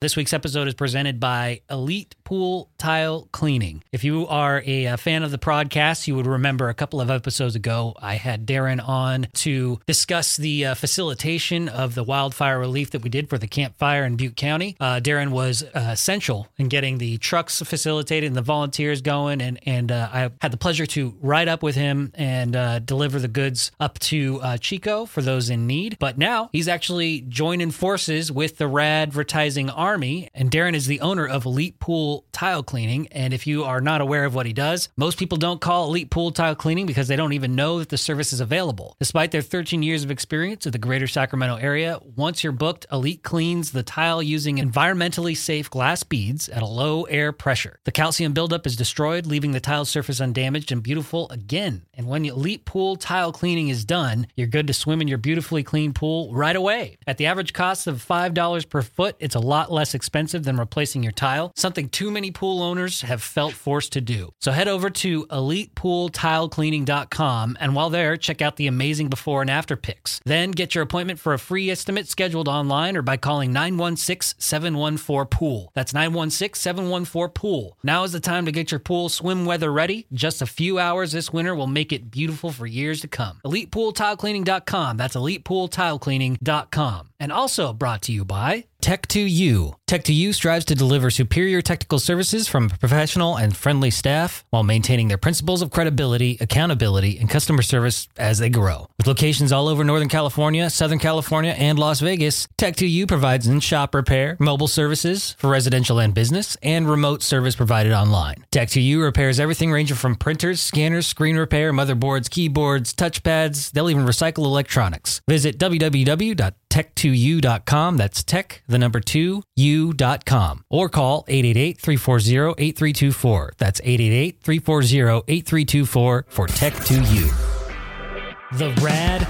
This week's episode is presented by Elite Pool Tile Cleaning. If you are a, a, fan of the podcast, you would remember a couple of episodes ago, I had Darren on to discuss the uh, facilitation of the wildfire relief that we did for the campfire in Butte County. Uh, Darren was uh, essential in getting the trucks facilitated and the volunteers going, and and uh, I had the pleasure to ride up with him and uh, deliver the goods up to uh, Chico for those in need. But now he's actually joining forces with the Rad Advertising Army Army, and Darren is the owner of Elite Pool Tile Cleaning. And if you are not aware of what he does, most people don't call Elite Pool Tile Cleaning because they don't even know that the service is available. Despite their 13 years of experience in the greater Sacramento area, once you're booked, Elite cleans the tile using environmentally safe glass beads at a low air pressure. The calcium buildup is destroyed, leaving the tile surface undamaged and beautiful again. And when Elite Pool Tile Cleaning is done, you're good to swim in your beautifully clean pool right away. At the average cost of $5 per foot, it's a lot less expensive than replacing your tile, something too many pool owners have felt forced to do. So head over to elitepooltilecleaning.com and while there, check out the amazing before and after pics. Then get your appointment for a free estimate scheduled online or by calling 916 714 Pool. That's 916 714 Pool. Now is the time to get your pool swim weather ready. Just a few hours this winter will make it beautiful for years to come. ElitePoolTileCleaning.com. That's ElitePoolTileCleaning.com. And also brought to you by Tech2U. Tech2U strives to deliver superior technical services from a professional and friendly staff while maintaining their principles of credibility, accountability, and customer service as they grow. With locations all over Northern California, Southern California, and Las Vegas, Tech2U provides in-shop repair, mobile services for residential and business, and remote service provided online. Tech2U repairs everything ranging from printers, scanners, screen repair, motherboards, keyboards, touchpads. They'll even recycle electronics. Visit www.tech2u.com. That's tech, the number two, u.com. Or call 888-340-8324. That's 888-340-8324 for Tech2U. The Rad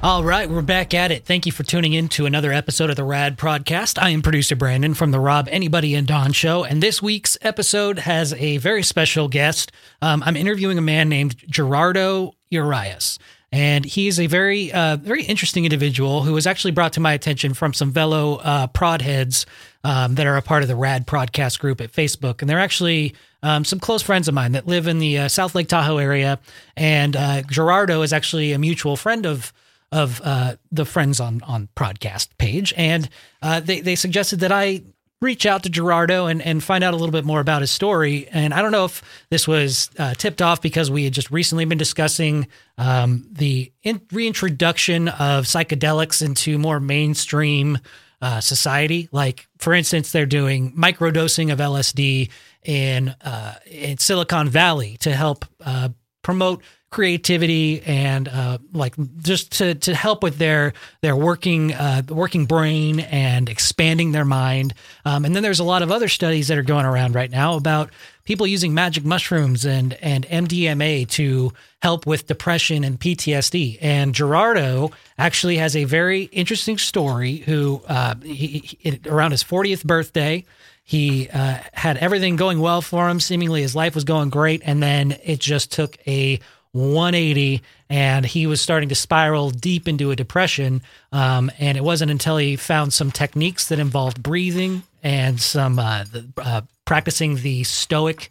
All right, we're back at it. Thank you for tuning in to another episode of the Rad Podcast. I am producer Brandon from the Rob Arnie and Dawn Show, and this week's episode has a very special guest. Um, I'm interviewing a man named Gerardo Urias. And he's a very, uh, very interesting individual who was actually brought to my attention from some fellow uh, prod heads um, that are a part of the Rad Podcast group at Facebook. And they're actually um, some close friends of mine that live in the uh, South Lake Tahoe area. And uh, Gerardo is actually a mutual friend of of uh, the friends on on podcast page, and uh, they they suggested that I reach out to Gerardo and, and find out a little bit more about his story. And I don't know if this was uh, tipped off because we had just recently been discussing um, the in- reintroduction of psychedelics into more mainstream uh, society. Like, for instance, they're doing microdosing of LSD in uh, in Silicon Valley to help uh, promote creativity and uh, like just to, to help with their their working uh, working brain and expanding their mind. Um, and then there's a lot of other studies that are going around right now about people using magic mushrooms and and MDMA to help with depression and PTSD. And Gerardo actually has a very interesting story. Who uh, he, he, around his 40th birthday. He uh, had everything going well for him. Seemingly, his life was going great, and then it just took a 180 and he was starting to spiral deep into a depression. Um, and it wasn't until he found some techniques that involved breathing and some uh, the, uh, practicing the stoic,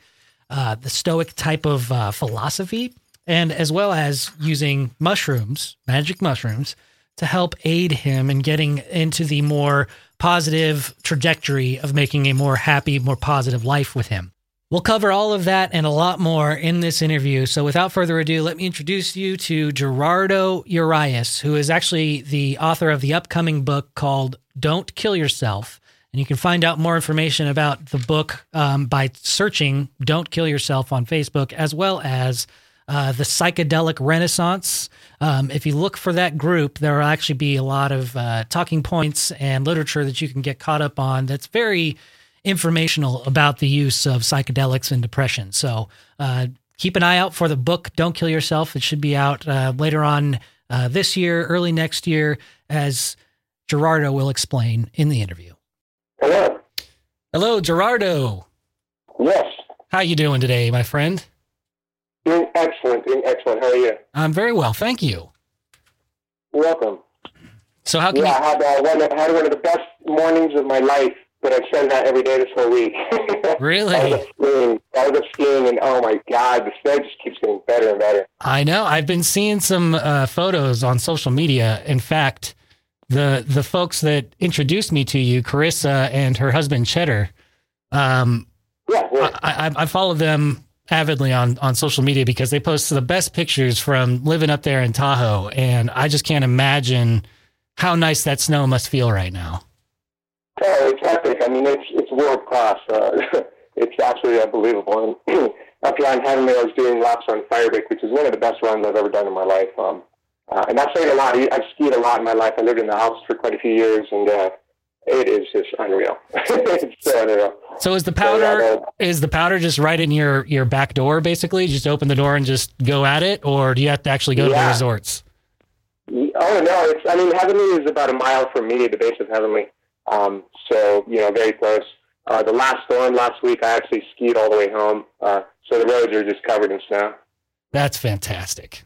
uh, the stoic type of uh, philosophy, and as well as using mushrooms, magic mushrooms, to help aid him in getting into the more positive trajectory of making a more happy, more positive life with him. We'll cover all of that and a lot more in this interview. So, without further ado, let me introduce you to Gerardo Urias, who is actually the author of the upcoming book called Don't Kill Yourself. And you can find out more information about the book um, by searching Don't Kill Yourself on Facebook, as well as uh, the Psychedelic Renaissance. Um, if you look for that group, there will actually be a lot of uh, talking points and literature that you can get caught up on that's very informational about the use of psychedelics and depression. So uh, keep an eye out for the book, Don't Kill Yourself. It should be out uh, later on uh, this year, early next year, as Gerardo will explain in the interview. Hello. Hello, Gerardo. Yes. How you doing today, my friend? Doing excellent, doing excellent. How are you? I'm very well, thank you. You're welcome. So how can Yeah, you, I had, uh, one, I had one of the best mornings of my life, but I've said that every day this whole week. Really? I was up skiing, I was up skiing, and oh my God, the snow just keeps getting better and better. I know I've been seeing some uh, photos on social media. In fact, the the folks that introduced me to you, Carissa and her husband Cheddar, um, Yeah, yeah. I, I, I follow them avidly on on social media because they post the best pictures from living up there in Tahoe, and I just can't imagine how nice that snow must feel right now. Oh. I mean, it's it's world class. Uh, it's absolutely unbelievable. And after on Heavenly, I was doing laps on Firebreak, which is one of the best runs I've ever done in my life. Um, uh, and I've saying a lot. I've skied a lot in my life. I lived in the Alps for quite a few years, and uh, it is just unreal. it's so unreal. So is the So, yeah, powder is the powder just right in your your back door basically? Just open the door and just go at it, or do you have to actually go to the resorts? Oh no, it's. I mean, Heavenly is about a mile from me, the base of Heavenly. Um, so you know, very close. Uh, the last storm last week, I actually skied all the way home. Uh, so the roads are just covered in snow. That's fantastic.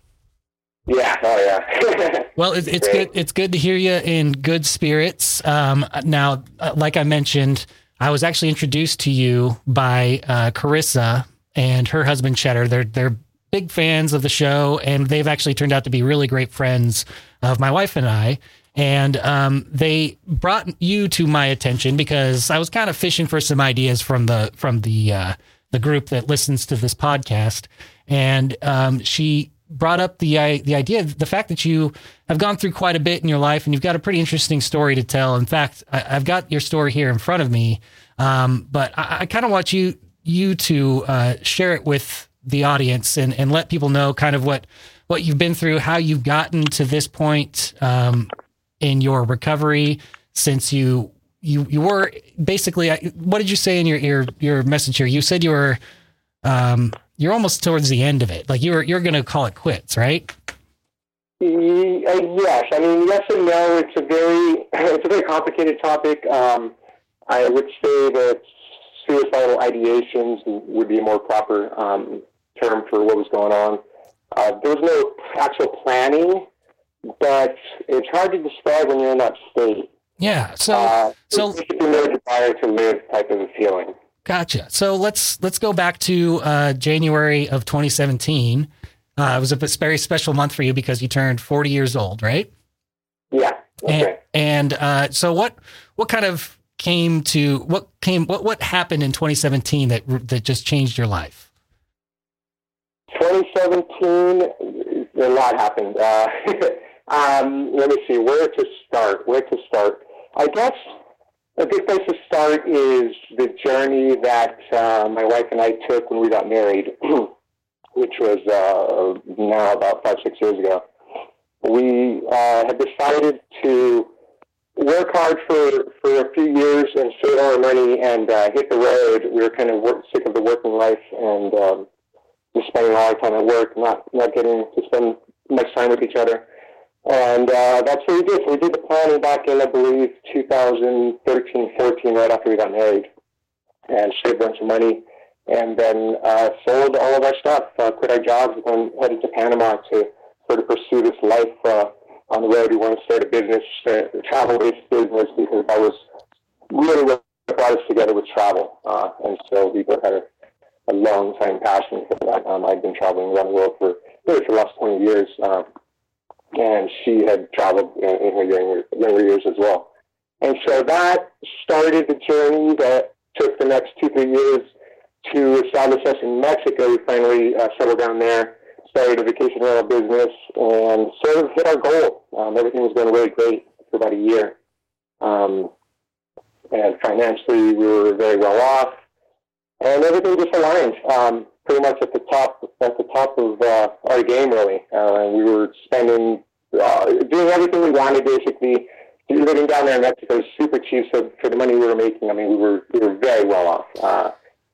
Yeah. Oh yeah. Well, it, it's Great. good. It's good to hear you in good spirits. Um, now, uh, like I mentioned, I was actually introduced to you by uh, Carissa and her husband Cheddar. They're they're big fans of the show, and they've actually turned out to be really great friends of my wife and I. And um, they brought you to my attention because I was kind of fishing for some ideas from the from the uh, the group that listens to this podcast, and um, she brought up the the idea, the fact that you have gone through quite a bit in your life, and you've got a pretty interesting story to tell. In fact, I, I've got your story here in front of me, um, but I, I kind of want you you to uh, share it with the audience and, and let people know kind of what what you've been through, how you've gotten to this point um, in your recovery since you you you were basically what did you say in your your your message here? You said you were um, you're almost towards the end of it. Like you're you're going to call it quits, right? Uh, yes, I mean yes and no. It's a very it's a very complicated topic. Um, I would say that suicidal ideations would be a more proper um, term for what was going on. Uh, there was no actual planning, but it's hard to describe when you're in that state. Yeah. So Uh, so- no desire to live type of a feeling. Gotcha. So let's let's go back to uh, January of 2017. Uh, it was a very special month for you because you turned 40 years old, right? Yeah. And, Okay. and uh, so what what kind of came to what came what what happened in 2017 that that just changed your life? 2017, a lot happened. Um, let me see, where to start? Where to start? I guess a good place to start is the journey that uh, my wife and I took when we got married, which was uh, now about five, six years ago. We uh, had decided to work hard for, for a few years and save our money and uh, hit the road. We were kind of work, sick of the working life and um, just spending all our time at work, not not getting to spend much time with each other. And uh, that's what we did. So we did the planning back in, I believe, 2013, 14, right after we got married, and saved a bunch of money, and then uh, sold all of our stuff, uh, quit our jobs, and headed to Panama to sort of pursue this life uh, on the road. We wanted to start a business, uh, a travel-based business, because that was really what brought us together with travel. Uh, and so we both had a a long time passion for that. Um, I'd been traveling around the world for really for the last 20 years, um, and she had traveled in, her younger, younger years as well. And so that started the journey that took the next two, three years to establish us in Mexico. We finally uh, settled down there, started a vacation rental business, and sort of hit our goal. Um, everything was going really great for about a year. Um, and financially, we were very well off and everything just aligned um, pretty much at the top at the top of uh, our game really. Uh, we were spending uh, doing everything we wanted basically. Living down there in Mexico was super cheap, so for the money we were making, I mean, we were we were very well off uh,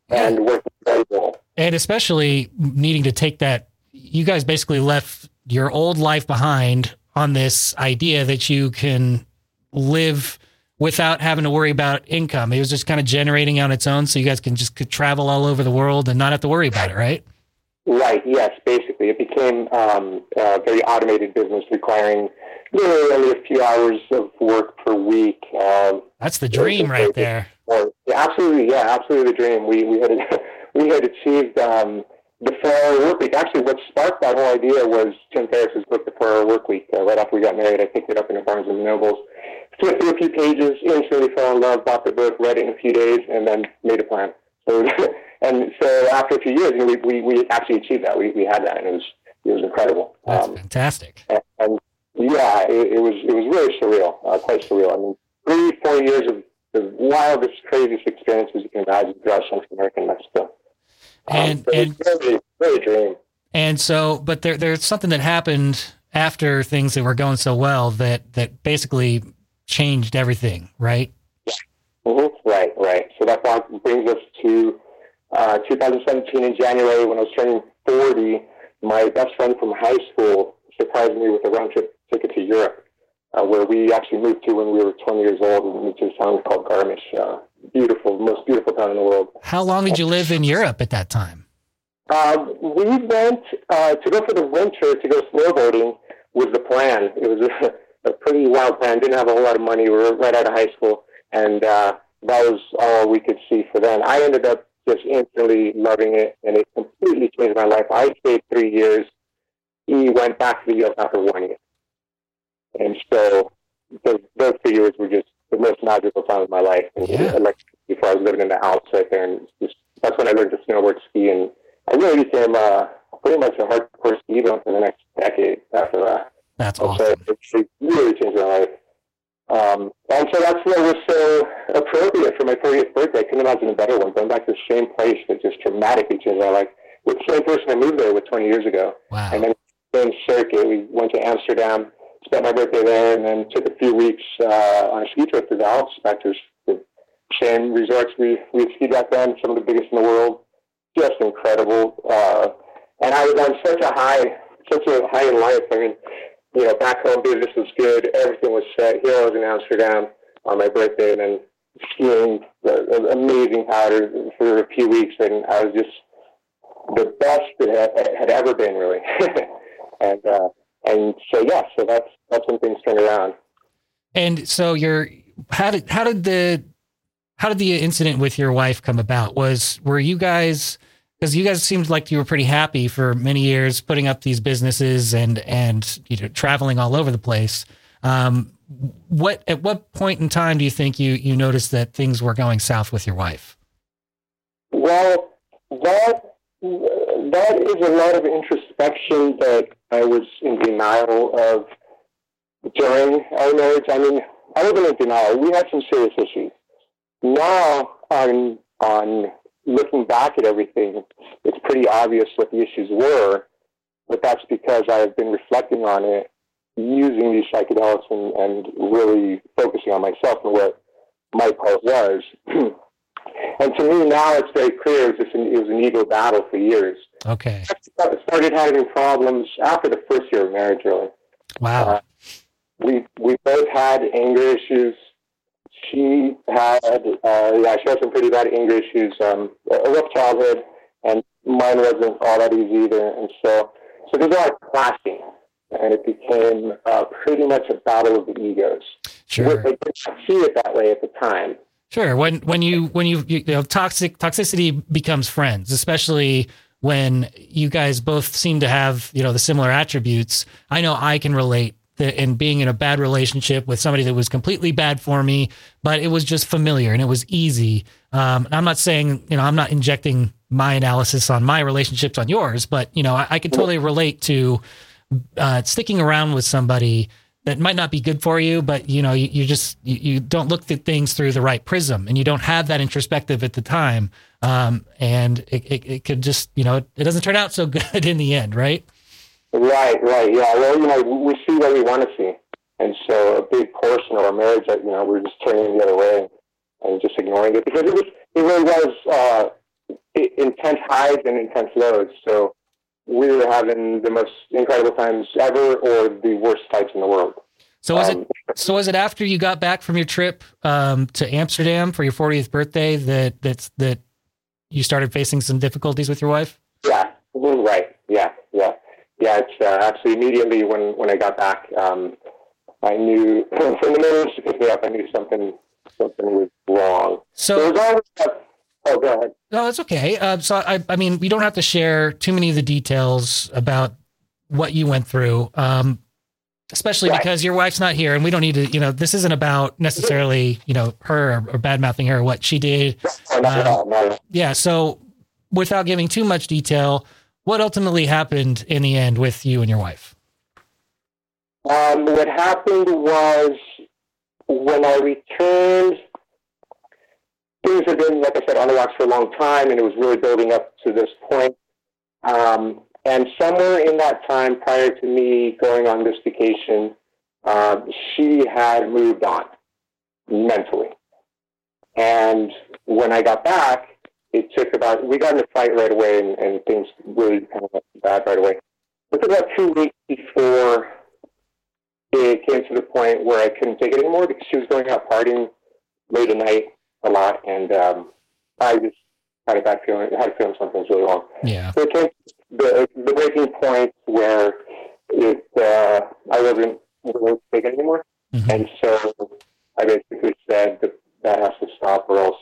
and working very well. And especially needing to take that you guys basically left your old life behind on this idea that you can live without having to worry about income. It was just kind of generating on its own, so you guys can just could travel all over the world and not have to worry about it, right? Right. Yes. Basically, it became um, a very automated business requiring literally only a few hours of work per week. Um, That's the dream, right there. Or, yeah, absolutely. Yeah, absolutely the dream. We we had we had achieved um, the four-hour work week. Actually, what sparked that whole idea was Tim Ferriss's book, The Four-Hour Work Week. Uh, right after we got married, I picked it up in a Barnes and Nobles, flipped through a few pages, instantly fell in love, bought the book, read it in a few days, and then made a plan. So, and so after a few years, you know, we, we, we actually achieved that. We, we had that, and it was it was incredible. That's um, fantastic. And, and yeah, it, it, was it was really surreal, uh, quite surreal. I mean, three four years of the wildest, craziest experiences you can imagine throughout Central America and Mexico. Um, and um, and really, really dream. And so, but there there's something that happened after things that were going so well that that basically changed everything, right? Yeah. Mm-hmm. Right, right. So that brings us to uh, 2017 in January when I was turning 40. My best friend from high school surprised me with a round trip ticket to Europe, uh, where we actually moved to when we were 20 years old and moved to a town called Garmisch. Uh, beautiful, most beautiful town in the world. How long did you live in Europe at that time? Uh, we went uh, to go for the winter to go snowboarding was the plan. It was a, pretty wild plan. Didn't have a whole lot of money. We were right out of high school, and uh, that was all we could see for then. I ended up just instantly loving it, and it completely changed my life. I stayed three years. He went back to the U.S. after one year, and so those, those three years were just the most magical time of my life. And yeah. like before, I was living in the Alps right there, and just that's when I learned to snowboard, ski, and I really became uh, pretty much a hardcore ski bum for the next decade after that. That's awesome. So it really changed my life. Um, and so that's what was so appropriate for my 40th birthday. I couldn't imagine a better one. Going back to the same place that just dramatically changed my life. With the same person I moved there with 20 years ago. Wow. And then same circuit. We went to Amsterdam, spent my birthday there, and then took a few weeks uh, on a ski trip to the Alps back to the same resorts we we had skied back then, some of the biggest in the world. Just incredible. Uh, and I was on such a high, such a high in life. I mean, you know, back home business was good. Everything was set. Here I was in Amsterdam on my birthday, and then skiing the, amazing powder for a few weeks, and I was just the best that had ever been, really. and uh, and so yeah, so that's that's when things turned around. And so you're how did how did the how did the incident with your wife come about? Was were you guys because you guys seemed like you were pretty happy for many years putting up these businesses and and you know traveling all over the place. Um, what at what point in time do you think you you noticed that things were going south with your wife? Well, that that is a lot of introspection that I was in denial of during our marriage. I mean, I wasn't in denial. We had some serious issues. Now, on on looking back at everything, it's pretty obvious what the issues were, but that's because I've been reflecting on it, using these psychedelics and, and really focusing on myself and what my part was. and to me now it's very clear it was, an, it was an ego battle for years. Okay. I started having problems after the first year of marriage, really. Wow. Uh, we, we both had anger issues she had, uh, yeah, she had some pretty bad anger issues, um, a rough childhood, and mine wasn't all that easy either. And so, so there's a lot of clashing, and it became uh, pretty much a battle of the egos. Sure. I didn't see it that way at the time. Sure. When when you when you, you know toxic toxicity becomes friends, especially when you guys both seem to have you know the similar attributes. I know I can relate and being in a bad relationship with somebody that was completely bad for me, but it was just familiar and it was easy. Um, I'm not saying, you know, I'm not injecting my analysis on my relationships on yours, but, you know, I, I could totally relate to uh, sticking around with somebody that might not be good for you, but, you know, you, you just, you, you, don't look at things through the right prism and you don't have that introspective at the time. Um, and it, it, it could just, you know, it doesn't turn out so good in the end, right? Right, right, yeah. Well, you know, we see what we want to see, and so a big portion of our marriage, that you know, we're just turning the other way and just ignoring it because it was, it really was uh, intense highs and intense lows. So we were having the most incredible times ever, or the worst fights in the world. So was um, it so was it after you got back from your trip um, to Amsterdam for your 40th birthday that that's that you started facing some difficulties with your wife? Yeah, right. Yeah, yeah. It's uh, actually immediately when when I got back, um, I knew from the minute she picked me up, I knew something something was wrong. So There was always oh, go ahead. No, it's okay. Uh, so I, I mean, we don't have to share too many of the details about what you went through, um, especially Right. because your wife's not here, and we don't need to. You know, this isn't about necessarily you know her or, or bad mouthing her or what she did. Um, all, not at all. Yeah. So without giving too much detail, what ultimately happened in the end with you and your wife? Um, what happened was when I returned, things had been, like I said, on the rocks for a long time, and it was really building up to this point. Um, and somewhere in that time, prior to me going on this vacation, uh, she had moved on mentally. And when I got back, it took about, we got in a fight right away, and, and things really kind of went bad right away. It took about two weeks before it came to the point where I couldn't take it anymore because she was going out partying late at night a lot, and um, I just had a bad feeling. I had a feeling something was really wrong. Yeah. So it came to the the breaking point where it uh, I wasn't willing to take it anymore, Mhm. and so I basically said that that has to stop, or else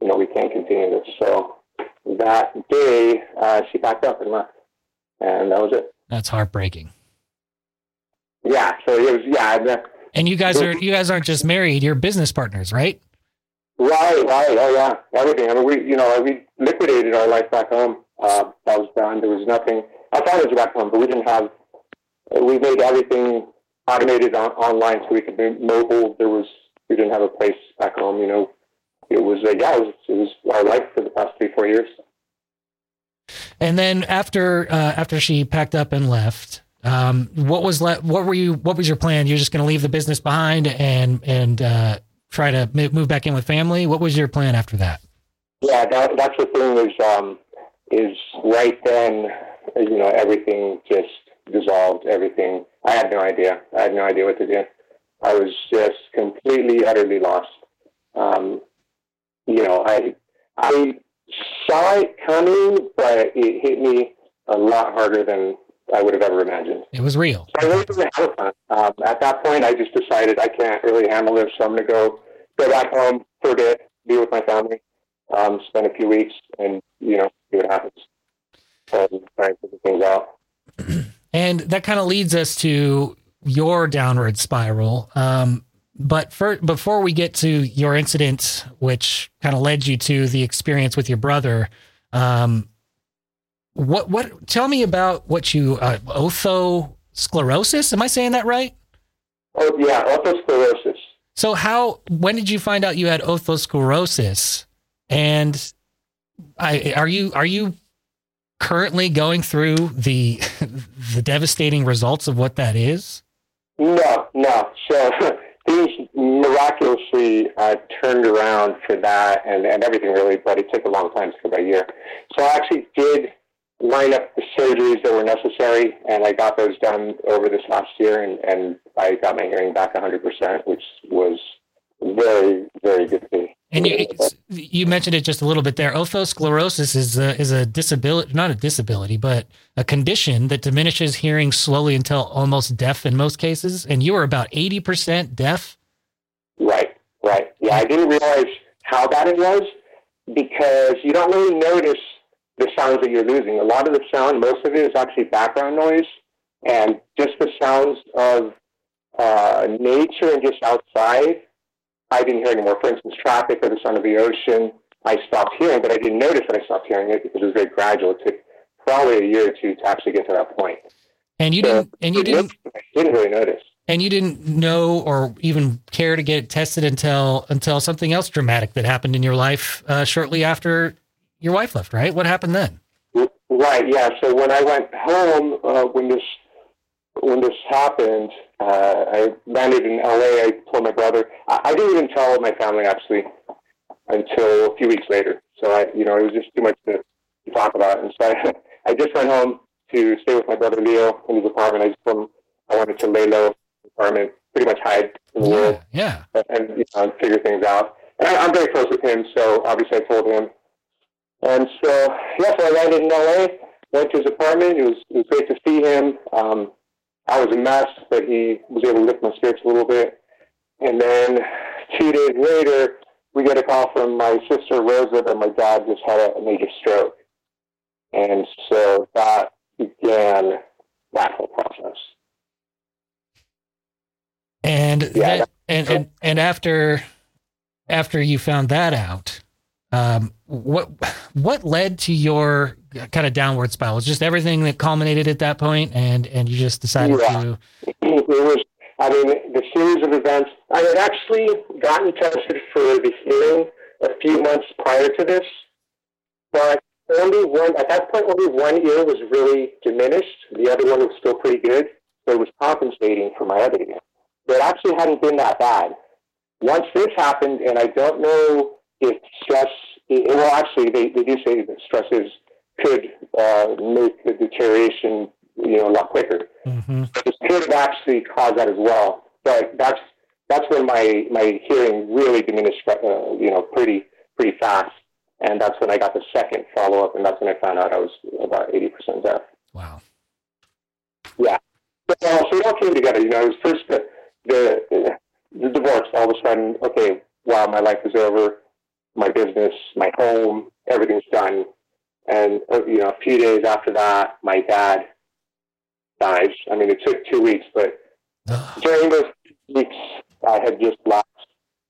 you know we can't continue this. So that day, uh, she packed up and left, and that was it. That's heartbreaking. Yeah. So it was yeah. The, And you guys are you guys aren't just married; you're business partners, right? Right, right, oh yeah, everything. I mean, we, you know, we liquidated our life back home. Uh, that was done. There was nothing. I thought it was back home, but we didn't have. We made everything automated on, online, so we could be mobile. There was we didn't have a place back home. You know, it was uh, yeah, it was, it was our life for the past three, four years. And then after uh, after she packed up and left, um, what was le- what were you what was your plan? You're just going to leave the business behind and and uh, try to m- move back in with family. What was your plan after that? Yeah, that, that's the thing is um, is right then, you know, everything just dissolved. Everything. I had no idea. I had no idea what to do. I was just completely, utterly lost. Um, you know, I I saw it coming, but it hit me a lot harder than I would have ever imagined. It was real. I really didn't have plan. Um, at that point, I just decided I can't really handle this, so I'm going to go go back home for a bit, be with my family, um, spend a few weeks, and you know, see what happens. And try and figure things out. And that kind of leads us to your downward spiral. Um, but for, before we get to your incident, which kind of led you to the experience with your brother, um, what what? Tell me about what you uh, othosclerosis. Am I saying that right? Oh yeah, otosclerosis. So how? When did you find out you had otosclerosis? And I are you are you currently going through the the devastating results of what that is? No, no. So things miraculously uh, turned around for that and, and everything really, but it took a long time, it took about a year. So I actually did line up the surgeries that were necessary, and I got those done over this last year, and, and I got my hearing back 100%, which was very, very good to me. And you, you mentioned it just a little bit there. Otosclerosis is a, is a disability, not a disability, but a condition that diminishes hearing slowly until almost deaf in most cases. And you are about eighty percent deaf. Right, right. Yeah, I didn't realize how bad it was because you don't really notice the sounds that you're losing. A lot of the sound, most of it is actually background noise, and just the sounds of uh, nature and just outside. I didn't hear anymore. For instance, traffic or the sound of the ocean, I stopped hearing, but I didn't notice that I stopped hearing it because it was very gradual. It took probably a year or two to actually get to that point. And you So didn't and you didn't I didn't really notice. and you didn't know or even care to get it tested until until something else dramatic that happened in your life uh, shortly after your wife left. Right? What happened then? Right. Yeah. So when I went home, uh, when this when this happened, uh, I landed in LA. I told my brother. I, I didn't even tell my family actually until a few weeks later. So I, you know, it was just too much to, to talk about. And so I, I just went home to stay with my brother Leo in his apartment. I just told him I wanted to lay low apartment, pretty much hide in the Yeah. world Yeah. and you know, figure things out. And I, I'm very close with him, so obviously I told him. And so, yeah, so I landed in LA, went to his apartment. It was, it was great to see him. Um, I was a mess, but he was able to lift my spirits a little bit. And then two days later, we get a call from my sister Rosa that my dad just had a major stroke. And so that began that whole process. And Yeah, that, and, and and after after you found that out, um, what what led to your kind of downward spiral? Was just everything that culminated at that point, and and you just decided Yeah. to it was, I mean, the series of events. I had actually gotten tested for the hearing a few months prior to this, but only one, at that point, only one ear was really diminished. The other one was still pretty good, so it was compensating for my other ear. But it actually hadn't been that bad. Once this happened, and I don't know if stress, it, well, actually, they, they do say that stresses could uh, make the deterioration, you know, a lot quicker Mhm. it could actually cause that as well. But that's that's when my my hearing really diminished, uh, you know, pretty pretty fast. And that's when I got the second follow up, and that's when I found out I was about eighty percent deaf. wow. Yeah. But, uh, so it all came together. You know, it was first the the, the divorce. All of a sudden, okay, wow, my life is over. My business, my home, everything's done. And uh, you know, a few days after that, my dad dies. I mean, it took two weeks, but during those weeks, I had just lost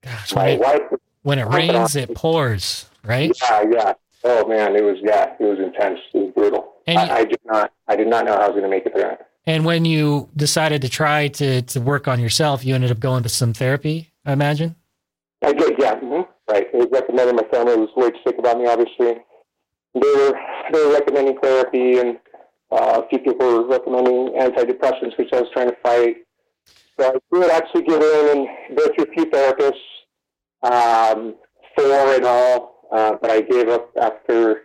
gosh, my when it, wife. when it rains, it pours, right? Yeah, yeah. Oh man, it was yeah, it was intense. It was brutal. And I, I did not, I did not know how I was going to make it there. And when you decided to try to to work on yourself, you ended up going to some therapy, I imagine. I did, yeah. hmm Right. Was recommended. My family was way sick about me, obviously. They were they were recommending therapy, and uh, a few people were recommending antidepressants, which I was trying to fight. So I did actually get in and go through a few therapists, um, four in all, uh, but I gave up after.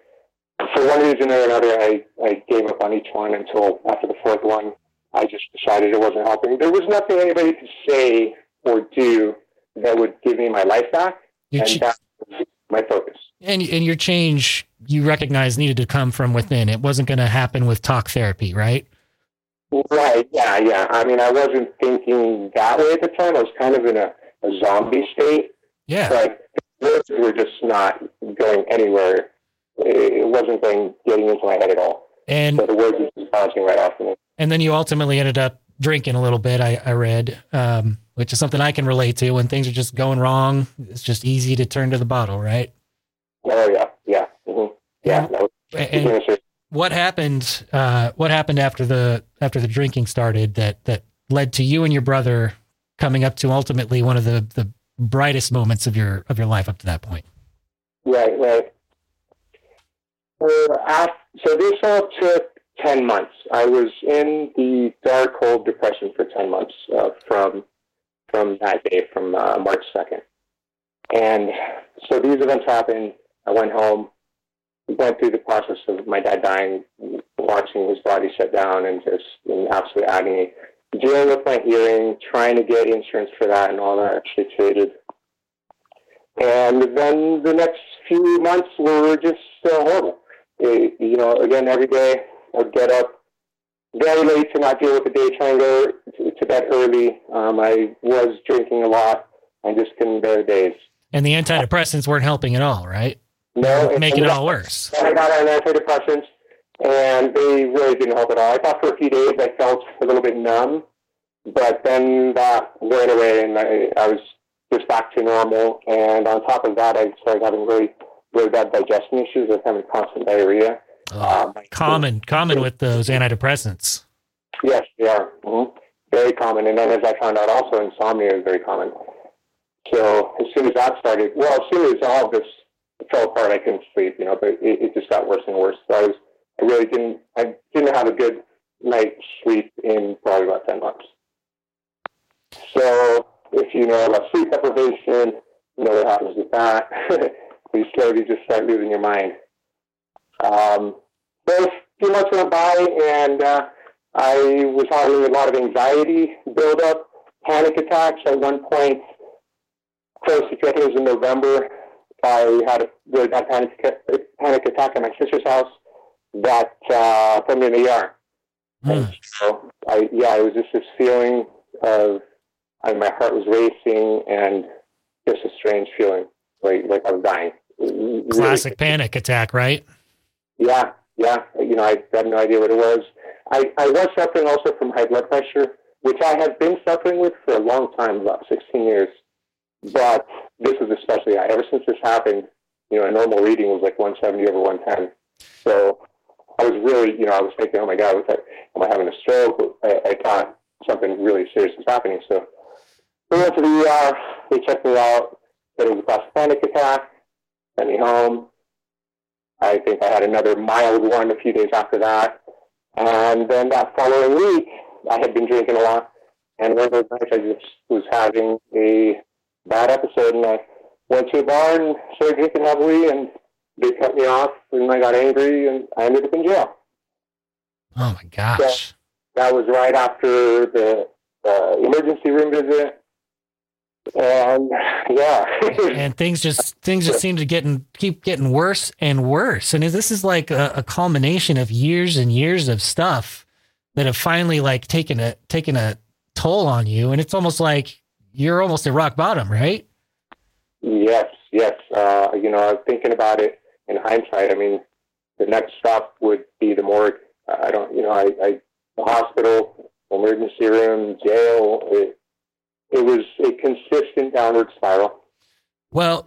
For one reason or another, I, I gave up on each one until after the fourth one. I just decided it wasn't helping. There was nothing anybody could say or do that would give me my life back, You and ch- that was my focus. and and your change you recognize needed to come from within. It wasn't going to happen with talk therapy, right? Right? Yeah, yeah. I mean, I wasn't thinking that way at the time. I was kind of in a, a zombie state, Yeah. the words were just not going anywhere. It wasn't going getting into my head at all. And So the words were just bouncing right off of me. and then you ultimately ended up drinking a little bit. I, I read, um, which is something I can relate to. When things are just going wrong, it's just easy to turn to the bottle, right? Oh yeah, yeah, hmm yeah. Was And, and what happened? Uh, what happened after the after the drinking started that that led to you and your brother coming up to ultimately one of the the brightest moments of your of your life up to that point? Right, right. Well, af so this all took 10 months. I was in the dark of depression for 10 months uh, from from that day, from uh, March 2nd. And so these events happened. I went home, went through the process of my dad dying, watching his body shut down and just in absolute agony, dealing with my hearing, trying to get insurance for that and all that actually traded. And then the next few months were just uh, horrible. It, you know, again, every day I'd get up very late to not deal with the day, trying to bed early. Um, I was drinking a lot. I just couldn't bear the days. And the antidepressants weren't helping at all, right? No, and- Making it all worse. I got on antidepressants, and they really didn't help at all. I thought for a few days I felt a little bit numb, but then that went away, and I, I was just back to normal. And on top of that, I started having really, really bad digestion issues. I was having constant diarrhea. Oh, Um, common, common with those antidepressants. Yes, they are. hmm Very common. And then as I found out also, insomnia is very common. So as soon as that started, well, as soon as all of this fell apart, I couldn't sleep, you know, but it, it just got worse and worse. So I was, I really didn't, I didn't have a good night's sleep in probably about 10 months. So if you know about sleep deprivation, you know what happens with that. you slowly just start losing your mind. Um, a few months went by and, uh, I was having a lot of anxiety build up, panic attacks at one point. Close to, I think it was in November. I had a really bad panic, panic attack at my sister's house that uh, put me in the ER. Mm. So I, yeah, it was just this feeling of, I, mean, my heart was racing and just a strange feeling, like like I was dying. Really- Classic panic attack, right? Yeah, yeah. You know, I had no idea what it was. I, I was suffering also from high blood pressure, which I have been suffering with for a long time, about 16 years. But this was especially high. Ever since this happened, you know, a normal reading was like 170 over 110. So I was really, you know, I was thinking, oh my God, was that, am I having a stroke? I, I thought something really serious was happening. So we went to the ER. They checked me out. Said it was a classic panic attack. Sent me home. I think I had another mild one a few days after that. And then that following week, I had been drinking a lot. And one of those nights, I just was having a bad episode. And I went to a bar and started drinking heavily. And they cut me off. And I got angry. And I ended up in jail. Oh my gosh. That was right after the uh, emergency room visit. And yeah. and things just things just seem to getting keep getting worse and worse. And this is like a, a culmination of years and years of stuff that have finally like taken a taken a toll on you. And it's almost like you're almost at rock bottom, right? Yes, yes. Uh, you know, I was thinking about it in hindsight. I mean, the next stop would be the morgue. I don't, you know, I, I the hospital, emergency room, jail. It, it was a consistent downward spiral. Well,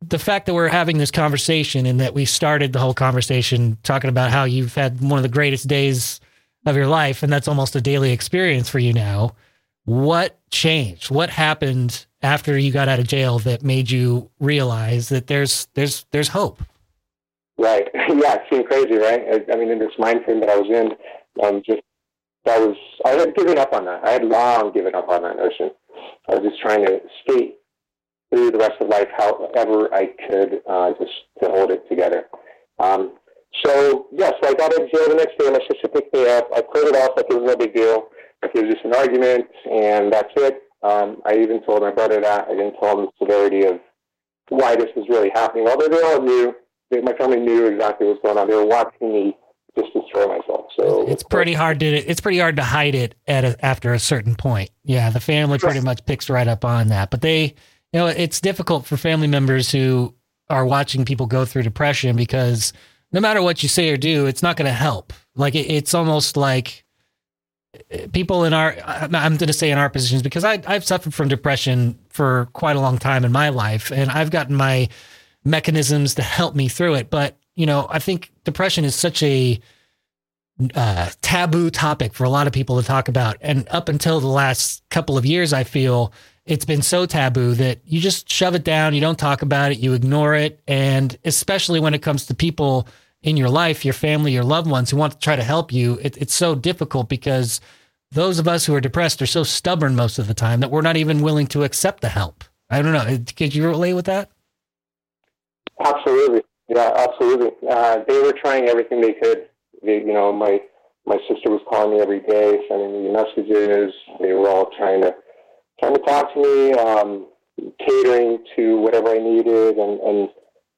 the fact that we're having this conversation and that we started the whole conversation talking about how you've had one of the greatest days of your life, and that's almost a daily experience for you now. What changed? What happened after you got out of jail that made you realize that there's there's there's hope? Right. yeah, it seemed crazy, right? I, I mean, in this mind frame that I was in, um, just I was I had given up on that. I had long given up on that notion. I was just trying to skate through the rest of life however I could, uh, just to hold it together. Um, so yes, I got out of jail the next day. My sister picked me up. I played it off like it was no big deal, like it was just an argument, and that's it. Um, I even told my brother that. I didn't tell him the severity of why this was really happening. Although they all knew, my family knew exactly what was going on. They were watching me just destroy myself. So it's pretty hard to it's pretty hard to hide it at a, after a certain point. Yeah, the family pretty much picks right up on that. But they, you know, it's difficult for family members who are watching people go through depression because no matter what you say or do, it's not going to help. Like it, it's almost like eh, people in our I'm going to say in our positions because I I've suffered from depression for quite a long time in my life and I've gotten my mechanisms to help me through it. But you know, I think depression is such a uh, taboo topic for a lot of people to talk about. And up until the last couple of years, I feel it's been so taboo that you just shove it down, you don't talk about it, you ignore it. And especially when it comes to people in your life, your family, your loved ones who want to try to help you, it, it's so difficult because those of us who are depressed are so stubborn most of the time that we're not even willing to accept the help. I don't know. Could you relate with that? Absolutely. Yeah, absolutely. Uh, they were trying everything they could. They, you know, my my sister was calling me every day, sending me messages. They were all trying to trying to talk to me, um, catering to whatever I needed, and and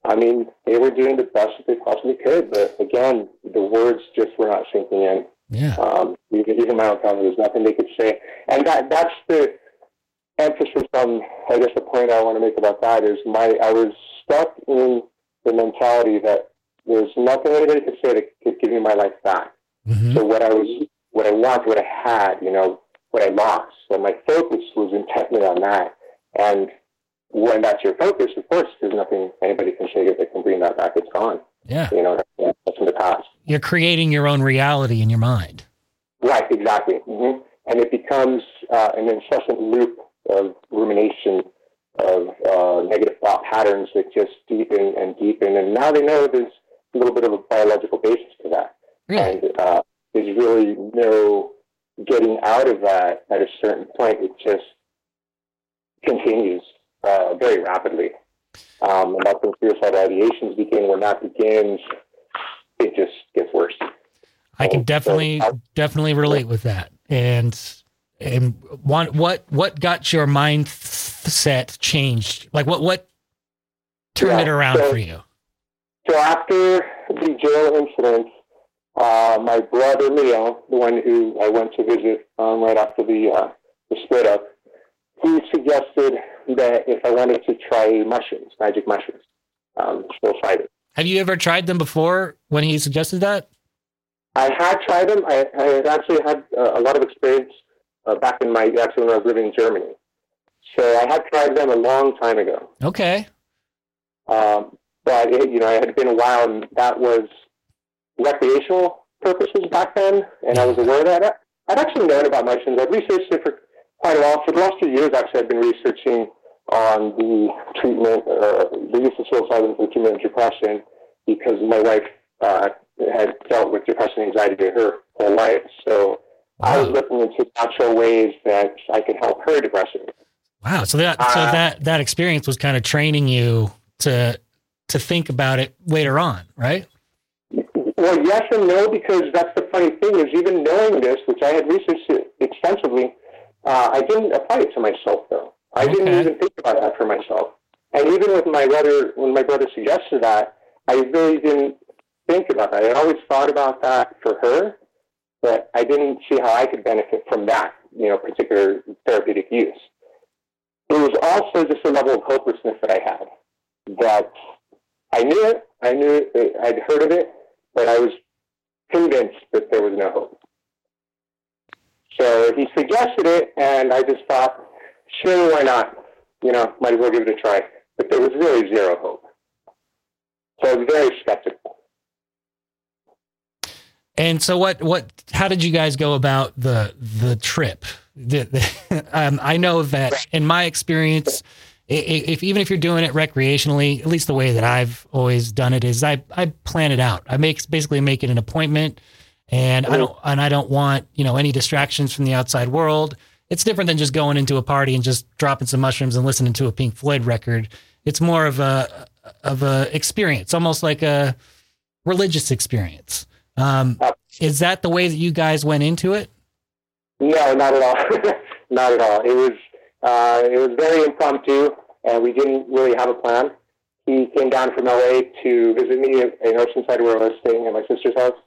I mean, they were doing the best that they possibly could. But again, the words just were not sinking in. Yeah. Um, even, even my own family, there's nothing they could say, and that that's the emphasis on. I guess the point I want to make about that is my I was stuck in the mentality that there's nothing anybody could say that could give me my life back. Mhm. So what I was, what I wanted, what I had, you know, what I lost. So my focus was intently on that. And when that's your focus, of course, there's nothing anybody can say that can bring that back. It's gone. Yeah. You know, that's, in the past. You're creating your own reality in your mind. Right, exactly. hmm And it becomes uh, an incessant loop of rumination of uh, negative thought patterns that just deepen and deepen. And now they know there's a little bit of a biological basis to that. Really? And uh, there's really no getting out of that at a certain point. It just continues uh, very rapidly. Um, and that's when suicidal ideations begin. When that begins, it just gets worse. I can definitely so definitely relate with that. And and one, what what got your mindset changed? Like what what turned Yeah, it around so- for you? So after the jail incident, uh, my brother Leo, the one who I went to visit um, right after the uh, the split up, he suggested that if I wanted to try mushrooms, magic mushrooms, um, psilocybin. Have you ever tried them before when he suggested that? I had tried them. I, I had actually had uh, a lot of experience uh, back in my actually when I was living in Germany. So I had tried them a long time ago. Okay. Um, but it, you know, it had been a while, and that was recreational purposes back then, and I was aware of that. I'd actually known about mushrooms. I'd researched it for quite a while. For the last few years, actually, I've been researching on the treatment, uh, the use of psilocybin for the treatment of depression, because my wife uh, had dealt with depression and anxiety her whole life. So I was Wow. looking into natural ways that I could help her depression. Wow. So that so Uh, that that experience was kind of training you to to think about it later on, right? Well, yes and no, because that's the funny thing is even knowing this, which I had researched extensively, uh, I didn't apply it to myself though. I didn't even think about that for myself. And even with my brother, when my brother suggested that, I really didn't think about that. I always thought about that for her, but I didn't see how I could benefit from that, you know, particular therapeutic use. It was also just a level of hopelessness that I had. That I knew it, I knew it, I'd heard of it, but I was convinced that there was no hope. So he suggested it, and I just thought, sure, why not? You know, might as well give it a try. But there was really zero hope. So I was very skeptical. And so what what how did you guys go about the the trip? The, the, um, I know that in my experience if even if you're doing it recreationally, at least the way that I've always done it is I I plan it out. I make basically make it an appointment and I don't and I don't want, you know, any distractions from the outside world. It's different than just going into a party and just dropping some mushrooms and listening to a Pink Floyd record. It's more of a of a experience, almost like a religious experience. Um, is that the way that you guys went into it? No, not at all. not at all. It was uh, it was very impromptu, and we didn't really have a plan. He came down from LA to visit me in Oceanside, where I was staying at my sister's house,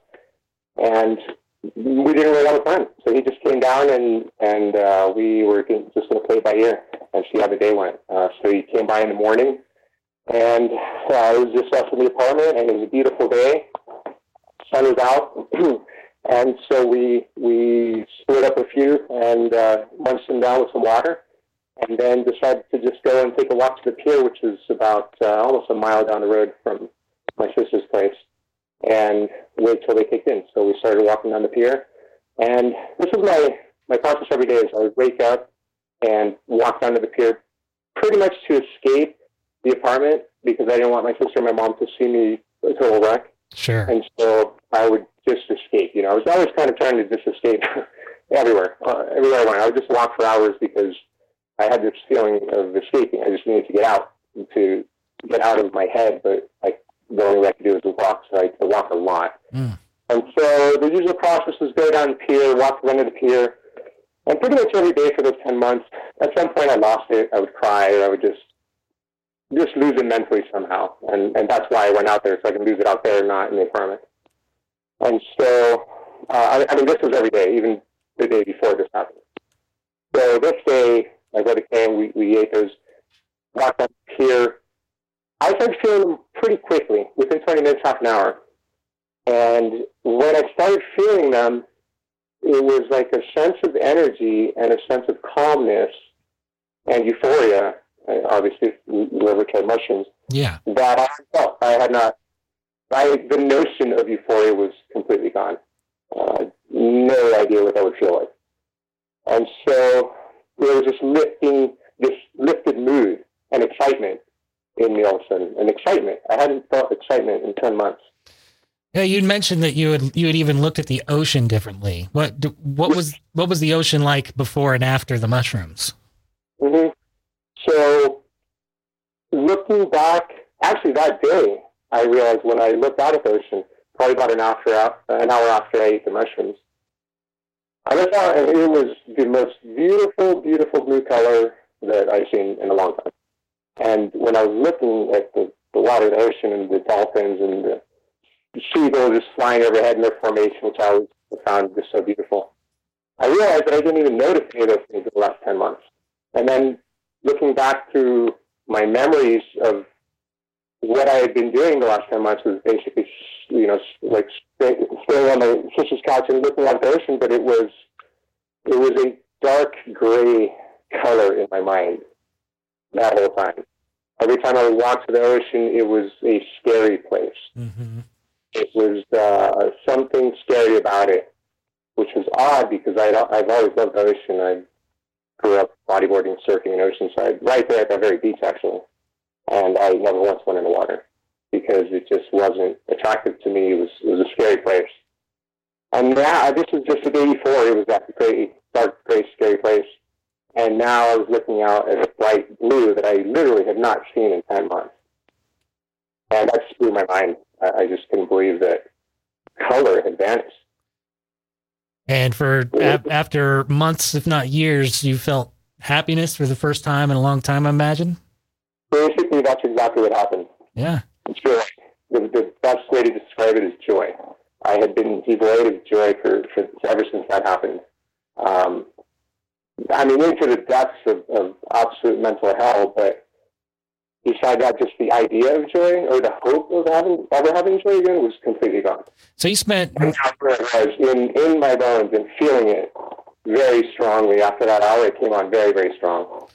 and we didn't really have a plan. So he just came down, and and uh, we were just going to play by ear and see how the day went. Uh, so he came by in the morning, and uh, it was just us in the apartment, and it was a beautiful day. Sun was out. And so we we split up a few and uh, munched them down with some water, and then decided to just go and take a walk to the pier, which is about uh, almost a mile down the road from my sister's place, and wait till they kicked in. So we started walking down the pier, and this is my my process every day. Is I would wake up and walk down to the pier, pretty much to escape the apartment because I didn't want my sister and my mom to see me a total wreck. Sure. And so I would just escape. You know, I was always kind of trying to just escape everywhere, uh, everywhere I went. I would just walk for hours because I had this feeling of escaping. I just needed to get out, to get out of my head. But I, the only way I could do was walk. So I to walk a lot. Mm. And so the usual process was go down the pier, walk the end of the pier, and pretty much every day for those ten months. At some point, I lost it. I would cry. Or I would just just lose it mentally somehow, and and that's why I went out there so I can lose it out there, not in the apartment. And so, uh, I, I mean, this was every day, even the day before this happened. So this day, my brother came. We we ate those, walked up here. I started feeling them pretty quickly, within 20 minutes, half an hour. And when I started feeling them, it was like a sense of energy and a sense of calmness and euphoria. Obviously, whoever tried mushrooms, Yeah. that I felt I had not. I the notion of euphoria was completely gone. Uh, no idea what that would feel like, and so there was this lifting, this lifted mood and excitement in me all of a sudden. An excitement I hadn't felt excitement in ten months. Yeah, you'd mentioned that you had you had even looked at the ocean differently. What what was what was the ocean like before and after the mushrooms? hmm So, looking back, actually that day, I realized when I looked out at the ocean, probably about an after an hour after I ate the mushrooms, I looked out and it was the most beautiful, beautiful blue color that I've seen in a long time. And when I was looking at the, the water, the ocean, and the dolphins and the seagulls just flying overhead in their formation, which I always found just so beautiful, I realized that I didn't even notice any of those things in the last 10 months. And then looking back through my memories of what I had been doing the last 10 months was basically, you know, like staying on my sister's couch and looking at the ocean, but it was, it was a dark gray color in my mind that whole time. Every time I would walk to the ocean, it was a scary place. Mm-hmm. It was uh, something scary about it, which was odd because i I've always loved the ocean. Grew up bodyboarding, surfing in Oceanside, right there at that very beach, actually. And I never once went in the water because it just wasn't attractive to me. It was it was a scary place. And now uh, this was just the day before. It was that great, dark, gray, scary place. And now I was looking out at a bright blue that I literally had not seen in 10 months. And that just blew my mind. I, I just couldn't believe that color had vanished. And for a- after months, if not years, you felt happiness for the first time in a long time, I imagine? Basically, that's exactly what happened. Yeah. Joy. The, the best way to describe it is joy. I had been devoid of joy for, for ever since that happened. Um, I mean, into the depths of, of absolute mental hell, but beside that, just the idea of joy or the hope of having ever having joy again was completely gone. So you spent and after it was in in my bones and feeling it very strongly. After that hour, it came on very very strong.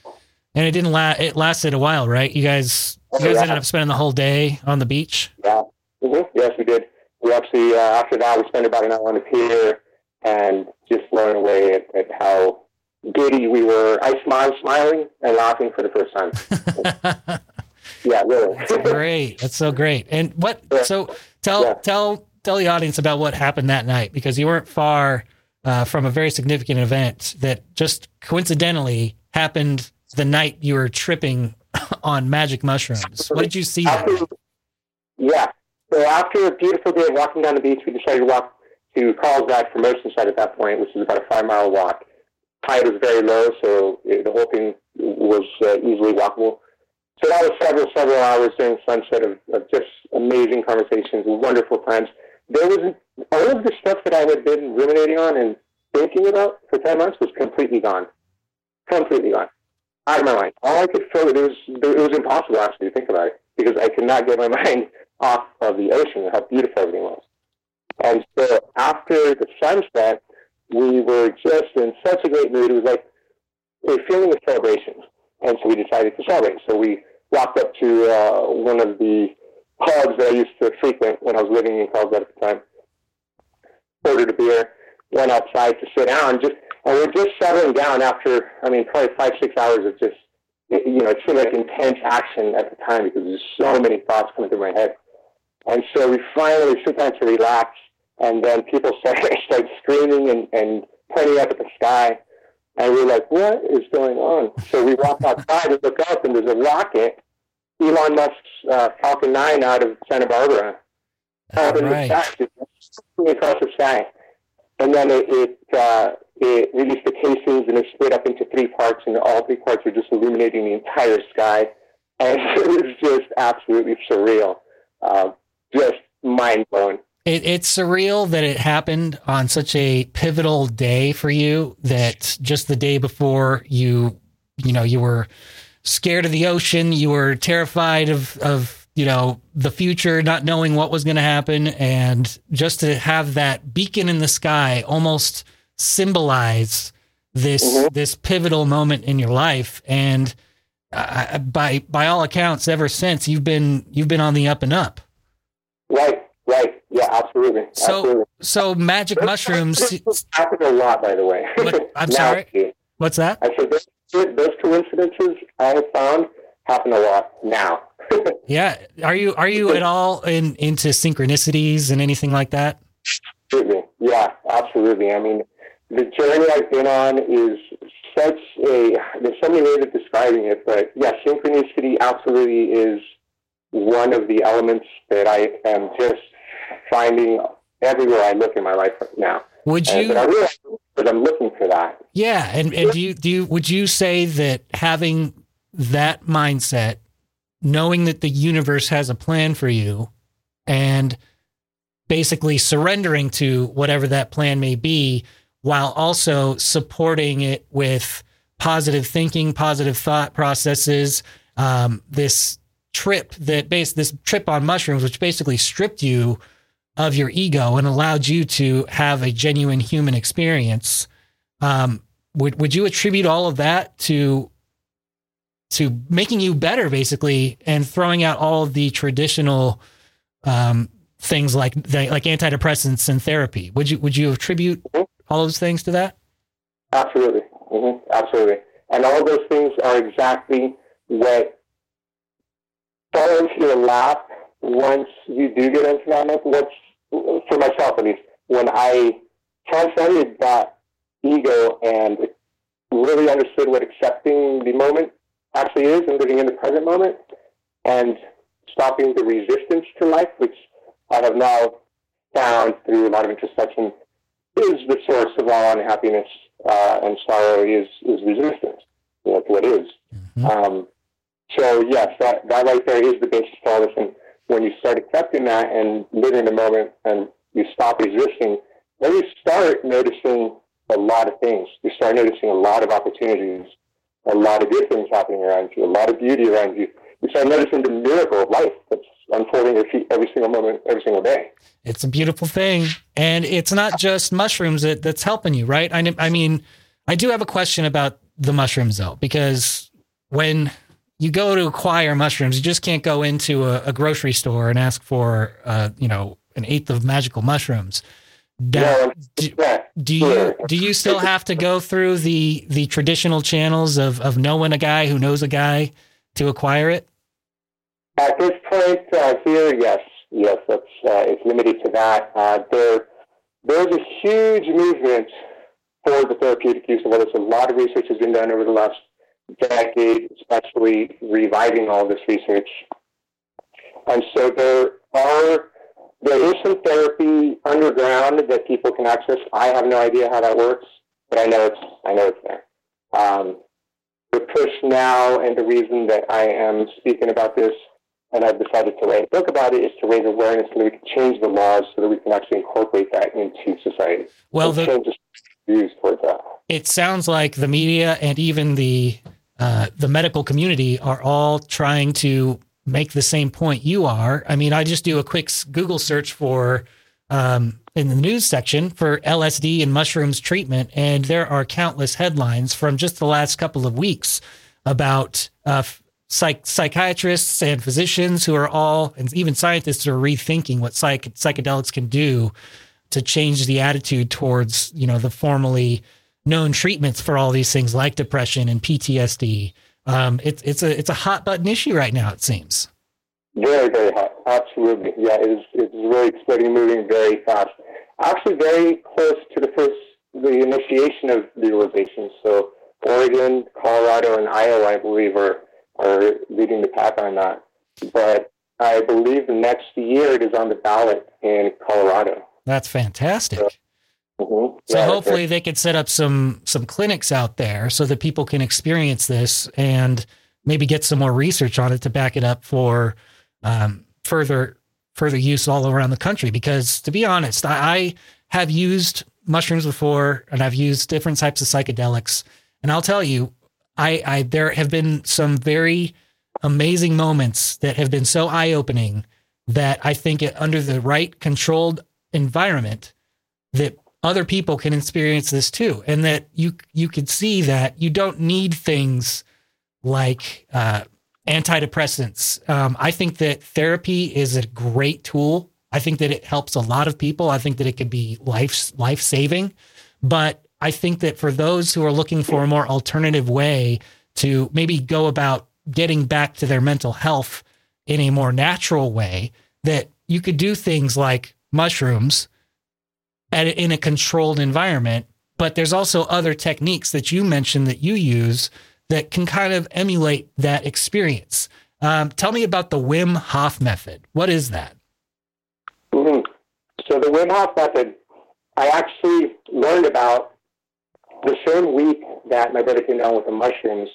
And it didn't last. It lasted a while, right? You guys, you guys yeah. ended up spending the whole day on the beach. Yeah. Mm-hmm. Yes, we did. We actually uh, after that we spent about an hour on the pier and just blown away at, at how giddy we were. I smiled, smiling and laughing for the first time. yeah, really. That's great. That's so great. And what? Yeah. So tell yeah. tell tell the audience about what happened that night because you weren't far uh, from a very significant event that just coincidentally happened the night you were tripping on magic mushrooms. What did you see? After, yeah. So after a beautiful day of walking down the beach, we decided to walk to Carlsbad from Oceanside at that point, which is about a five mile walk tide was very low, so it, the whole thing was uh, easily walkable. So that was several, several hours during sunset of, of just amazing conversations, wonderful times. There was all of the stuff that I had been ruminating on and thinking about for 10 months was completely gone. Completely gone. Out of my mind. All I could feel, it was, it was impossible actually to think about it because I could not get my mind off of the ocean and how beautiful everything was. And so after the sunset, we were just in such a great mood. It was like a feeling of celebration. And so we decided to celebrate. So we walked up to uh, one of the pubs that I used to frequent when I was living in Carlsbad at the time, ordered a beer, went outside to sit down, just and we're just settling down after, I mean, probably five, six hours of just, you know, it seemed like intense action at the time because there's so many thoughts coming through my head. And so we finally sit down to relax and then people start, start screaming and, and pointing up at the sky. And we're like, what is going on? So we walk outside and look up, and there's a rocket, Elon Musk's uh, Falcon 9 out of Santa Barbara, up in right. the sky, across the sky. And then it, it, uh, it released the casings and it split up into three parts, and all three parts were just illuminating the entire sky. And it was just absolutely surreal, uh, just mind blowing it, it's surreal that it happened on such a pivotal day for you that just the day before you you know you were scared of the ocean you were terrified of of you know the future not knowing what was going to happen. And just to have that beacon in the sky almost symbolize this mm-hmm. this pivotal moment in your life. And uh, by by all accounts ever since you've been you've been on the up and up. Right right yeah, absolutely. So, absolutely. so magic mushrooms happen a lot, by the way. What, I'm sorry. What's that? I said those, those coincidences I have found happen a lot now. yeah. Are you are you at all in into synchronicities and anything like that? Absolutely. Yeah, absolutely. I mean, the journey I've been on is such a. There's so many ways of describing it, but yeah, synchronicity absolutely is one of the elements that I am just finding everywhere I look in my life right now. Would you? And, I realize because I'm looking for that. Yeah, and, and do you do you would you say that having that mindset, knowing that the universe has a plan for you, and basically surrendering to whatever that plan may be, while also supporting it with positive thinking, positive thought processes, um, this trip that base this trip on mushrooms, which basically stripped you of your ego and allowed you to have a genuine human experience. Um, would would you attribute all of that to to making you better, basically, and throwing out all of the traditional um, things like like antidepressants and therapy? Would you would you attribute mm-hmm. all those things to that? Absolutely, mm-hmm. absolutely, and all those things are exactly what falls your lap once you do get into that. What's for myself at least, when I transcended that ego and really understood what accepting the moment actually is and living in the present moment and stopping the resistance to life, which I have now found through a lot of introspection is the source of all unhappiness uh, and sorrow is, is resistance. You know, to what is. Mm-hmm. Um, so yes, that, that right there is the basis for all this. And when you start accepting that and living the moment and you stop resisting, then you start noticing a lot of things. You start noticing a lot of opportunities, a lot of good things happening around you, a lot of beauty around you. You start noticing the miracle of life that's unfolding every single moment, every single day. It's a beautiful thing. And it's not just mushrooms that, that's helping you, right? I, I mean, I do have a question about the mushrooms though, because when you go to acquire mushrooms, you just can't go into a, a grocery store and ask for, uh, you know, an eighth of magical mushrooms. Do, do, do you do you still have to go through the the traditional channels of of knowing a guy who knows a guy to acquire it? At this point uh, here, yes, yes, that's uh, it's limited to that. Uh, there there's a huge movement for the therapeutic use of it. A lot of research has been done over the last decade, especially reviving all this research. And so there are there is some therapy underground that people can access. I have no idea how that works, but I know it's I know it's there. Um, the push now and the reason that I am speaking about this and I've decided to write a book about it is to raise awareness so that we can change the laws so that we can actually incorporate that into society. Well, the, change the views towards that. It sounds like the media and even the uh, the medical community are all trying to make the same point you are. I mean, I just do a quick Google search for um, in the news section for LSD and mushrooms treatment, and there are countless headlines from just the last couple of weeks about uh, psych- psychiatrists and physicians who are all, and even scientists are rethinking what psych- psychedelics can do to change the attitude towards, you know, the formerly known treatments for all these things like depression and PTSD. Um, it's it's a it's a hot button issue right now. It seems. Very very hot. Absolutely. Yeah, it is. It's really exploding, moving very fast. Actually, very close to the first the initiation of legalization. So Oregon, Colorado, and Iowa, I believe, are are leading the pack on that. But I believe the next year it is on the ballot in Colorado. That's fantastic. So, Mm-hmm. So yeah, hopefully they could set up some some clinics out there so that people can experience this and maybe get some more research on it to back it up for um, further further use all around the country. Because to be honest, I, I have used mushrooms before and I've used different types of psychedelics, and I'll tell you, I, I there have been some very amazing moments that have been so eye opening that I think it, under the right controlled environment that other people can experience this too, and that you you could see that you don't need things like uh, antidepressants. Um, I think that therapy is a great tool. I think that it helps a lot of people. I think that it could be life life saving, but I think that for those who are looking for a more alternative way to maybe go about getting back to their mental health in a more natural way, that you could do things like mushrooms at, in a controlled environment. But there's also other techniques that you mentioned that you use that can kind of emulate that experience. Um, tell me about the Wim Hof method. What is that? Mm-hmm. So the Wim Hof method, I actually learned about the same week that my brother came down with the mushrooms,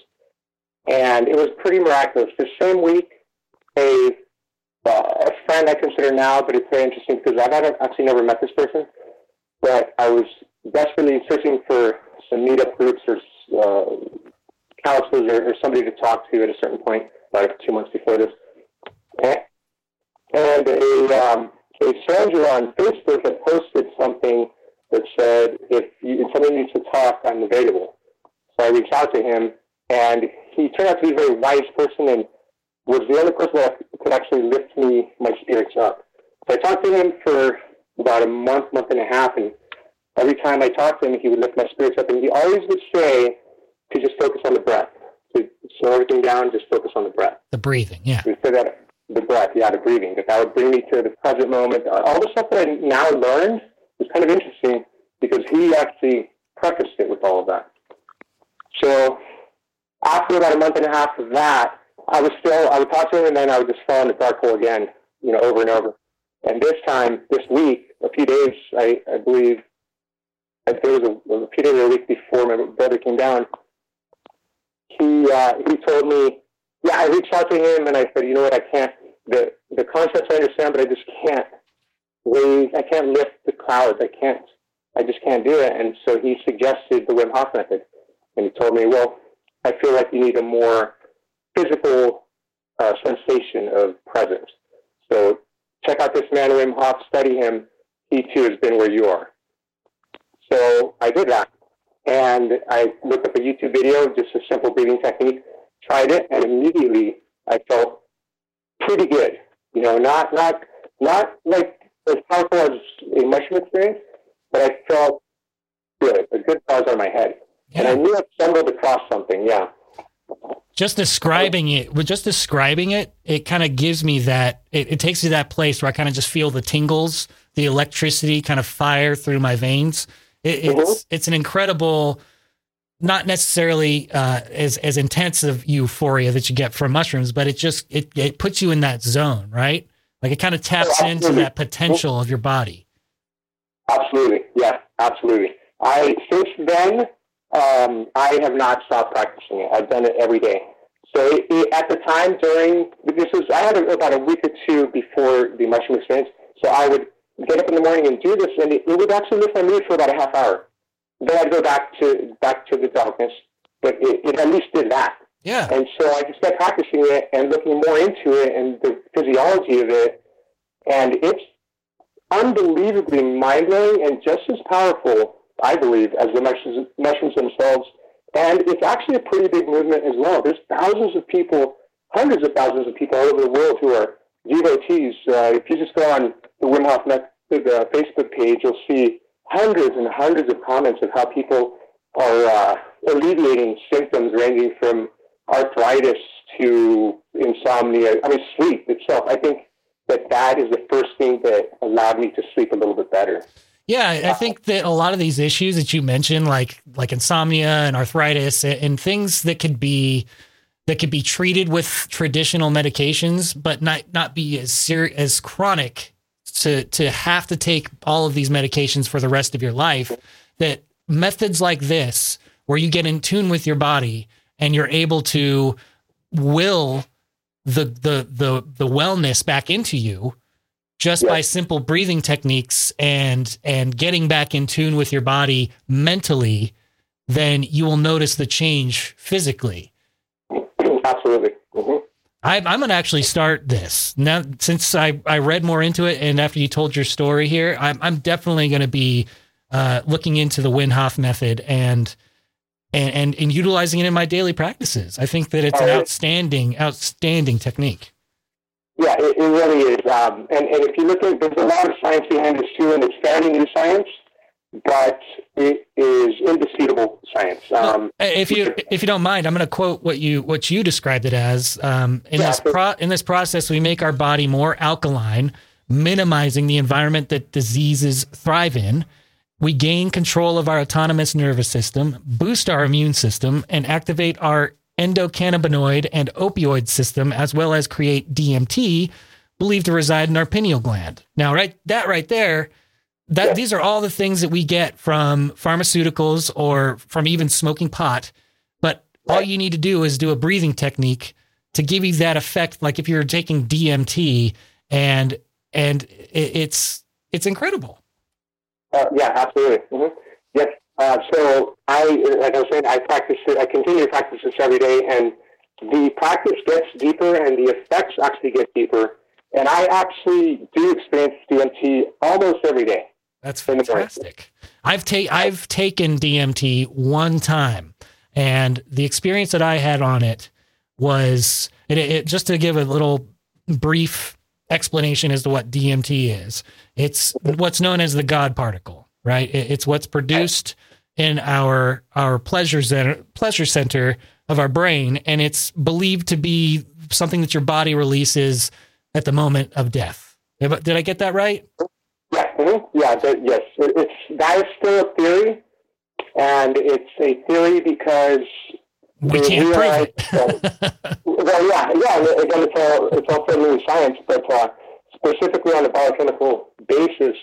and it was pretty miraculous. The same week, a uh, a friend I consider now, but it's very interesting because I've actually never met this person, but I was desperately searching for some meetup groups or uh, counselors or, or, somebody to talk to at a certain point, like two months before this. And a, um, a stranger on Facebook had posted something that said, if, you, if somebody needs to talk, I'm available. So I reached out to him, and he turned out to be a very wise person and was the only person that could actually lift me, my spirits up. So I talked to him for about a month, month and a half, and every time I talked to him, he would lift my spirits up, and he always would say to just focus on the breath, to slow everything down, just focus on the breath. The breathing, yeah. He said that the breath, yeah, the breathing, that that would bring me to the present moment. Uh, all the stuff that I now learned was kind of interesting because he actually prefaced it with all of that. So after about a month and a half of that, I was still, I would talk to him and then I would just fall in the dark hole again, you know, over and over. And this time, this week, a few days, I, I believe, I think it was a, a few days or a week before my brother came down, he, uh, he told me, yeah, I reached out to him and I said, you know what, I can't, the, the concepts I understand, but I just can't raise, I can't lift the clouds. I can't, I just can't do it. And so he suggested the Wim Hof method. And he told me, well, I feel like you need a more physical uh, sensation of presence. So check out this man, Wim Hof, study him. He too has been where you are. So I did that. And I looked up a YouTube video, just a simple breathing technique, tried it, and immediately I felt pretty good. You know, not not not like as powerful as a mushroom experience, but I felt good, a good buzz on my head. Yeah. And I knew I stumbled across something, yeah. Just describing it, with just describing it, it kind of gives me that, it, it takes me to that place where I kind of just feel the tingles, the electricity kind of fire through my veins. It, mm-hmm. It's it's an incredible, not necessarily uh, as as intense of euphoria that you get from mushrooms, but it just it it puts you in that zone, right? Like it kind of taps oh, into that potential of your body. Absolutely, yeah, absolutely. I since then um, I have not stopped practicing it. I've done it every day. So it, it, at the time during this was I had about a week or two before the mushroom experience. So I would get up in the morning and do this, and it, it would actually lift my mood for about a half hour. Then I'd go back to back to the darkness, but it, it at least did that. Yeah. And so I just kept practicing it and looking more into it and the physiology of it, and it's unbelievably mind blowing and just as powerful, I believe, as the mushrooms, themselves. And it's actually a pretty big movement as well. There's thousands of people, hundreds of thousands of people all over the world who are devotees. Uh, if you just go on the Wim Hof Method uh, Facebook page, you'll see hundreds and hundreds of comments of how people are uh, alleviating symptoms ranging from arthritis to insomnia. I mean, sleep itself. I think that that is the first thing that allowed me to sleep a little bit better. Yeah, I think that a lot of these issues that you mentioned, like like insomnia and arthritis, and things that could be that could be treated with traditional medications, but not not be as ser- as chronic to to have to take all of these medications for the rest of your life. That methods like this, where you get in tune with your body and you're able to will the the the the wellness back into you just by simple breathing techniques and and getting back in tune with your body mentally then you will notice the change physically absolutely mm-hmm. I, am going to actually start this now since I, I read more into it and after you told your story here i'm, I'm definitely going to be uh, looking into the Wim Hof method and and, and, and utilizing it in my daily practices. I think that it's an outstanding, outstanding technique. Yeah, it, it really is. Um, and, and if you look at, there's a lot of science behind this too, and it's fairly new science, but it is indisputable science. Um, if you if you don't mind, I'm going to quote what you what you described it as. Um, in yeah, this pro, in this process, we make our body more alkaline, minimizing the environment that diseases thrive in we gain control of our autonomous nervous system, boost our immune system, and activate our endocannabinoid and opioid system, as well as create DMT, believed to reside in our pineal gland. Now, right, that right there, that yeah. these are all the things that we get from pharmaceuticals or from even smoking pot. But all you need to do is do a breathing technique to give you that effect. Like if you're taking DMT and and it's it's incredible. Uh, yeah, absolutely. Mm-hmm. Yes. Uh, so I, like I was saying, I practice it. I continue to practice this every day, and the practice gets deeper, and the effects actually get deeper. And I actually do experience DMT almost every day. That's fantastic. I've ta- I've taken DMT one time, and the experience that I had on it was it, it, just to give a little brief explanation as to what DMT is. It's what's known as the God particle, right? It, it's what's produced in our our pleasure center, pleasure center of our brain, and it's believed to be something that your body releases at the moment of death. Did I get that right? Yeah, mm-hmm. yeah, yes. It's that is still a theory, and it's a theory because we can't prove it. well, yeah, yeah. Again, it's all it's also new science, but uh, specifically on a biochemical basis,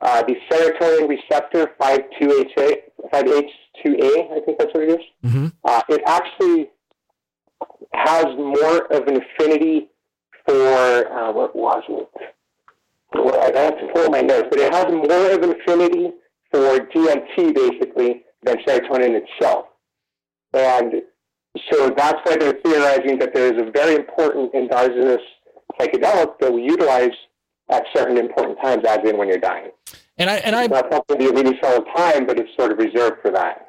uh, the serotonin receptor 5-2HA, 5H2A, I think that's what it is, mm-hmm. uh, it actually has more of an affinity for uh, what was it? Well, I have to pull my notes, but it has more of an affinity for DMT basically than serotonin itself. And so that's why they're theorizing that there is a very important endogenous psychedelic that we utilize at certain important times, as in when you're dying. And I and I that's something you release all the time, but it's sort of reserved for that.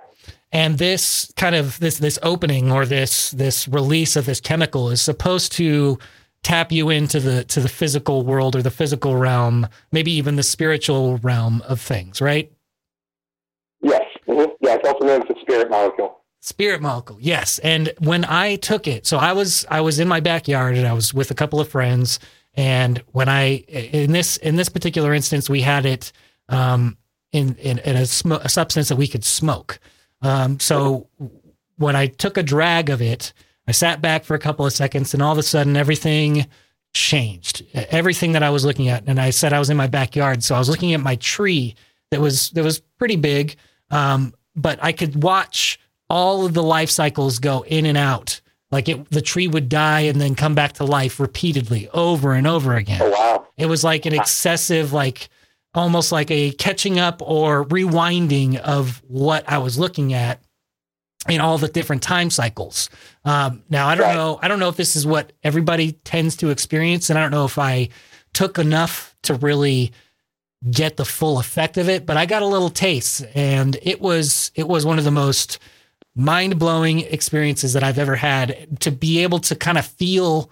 And this kind of this this opening or this this release of this chemical is supposed to tap you into the to the physical world or the physical realm, maybe even the spiritual realm of things, right? Yes. Mm-hmm. Yeah, it's also known as the spirit molecule. Spirit molecule, yes. And when I took it, so I was I was in my backyard and I was with a couple of friends. And when I in this in this particular instance, we had it um, in, in in, a, sm- a substance that we could smoke. Um, so when I took a drag of it, I sat back for a couple of seconds, and all of a sudden, everything changed. Everything that I was looking at, and I said I was in my backyard, so I was looking at my tree that was that was pretty big, um, but I could watch all of the life cycles go in and out. Like it, the tree would die and then come back to life repeatedly over and over again. Oh, wow. It was like an excessive, like almost like a catching up or rewinding of what I was looking at in all the different time cycles. Um, now, I don't right. know. I don't know if this is what everybody tends to experience, and I don't know if I took enough to really get the full effect of it. But I got a little taste, and it was it was one of the most mind blowing experiences that I've ever had to be able to kind of feel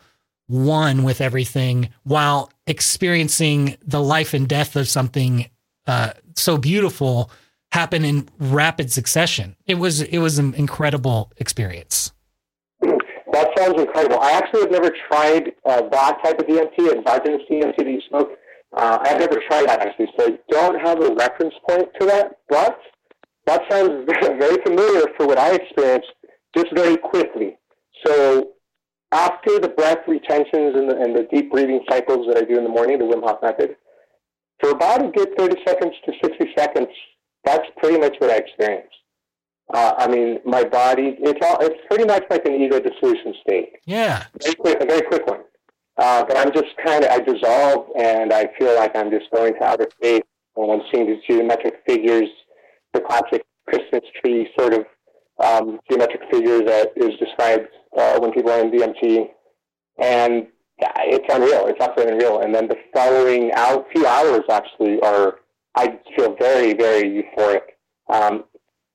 one with everything while experiencing the life and death of something uh, so beautiful happen in rapid succession. It was it was an incredible experience. That sounds incredible. I actually have never tried uh, that type of DMT, endogenous DMT that you smoke. Uh, I've never tried that actually, so I don't have a reference point to that. But that sounds very familiar for what I experienced just very quickly. So after the breath retentions and the, and the deep breathing cycles that I do in the morning, the Wim Hof method, for about a good 30 seconds to 60 seconds, that's pretty much what I experience. Uh, I mean, my body, it's, all, it's pretty much like an ego dissolution state. Yeah. Very quick, a very quick one. Uh, but I'm just kind of, I dissolve and I feel like I'm just going to outer space and I'm seeing these geometric figures the classic Christmas tree sort of um, geometric figure that is described uh, when people are in DMT. And it's unreal. It's absolutely unreal. And then the following out few hours actually are, I feel very, very euphoric. Um,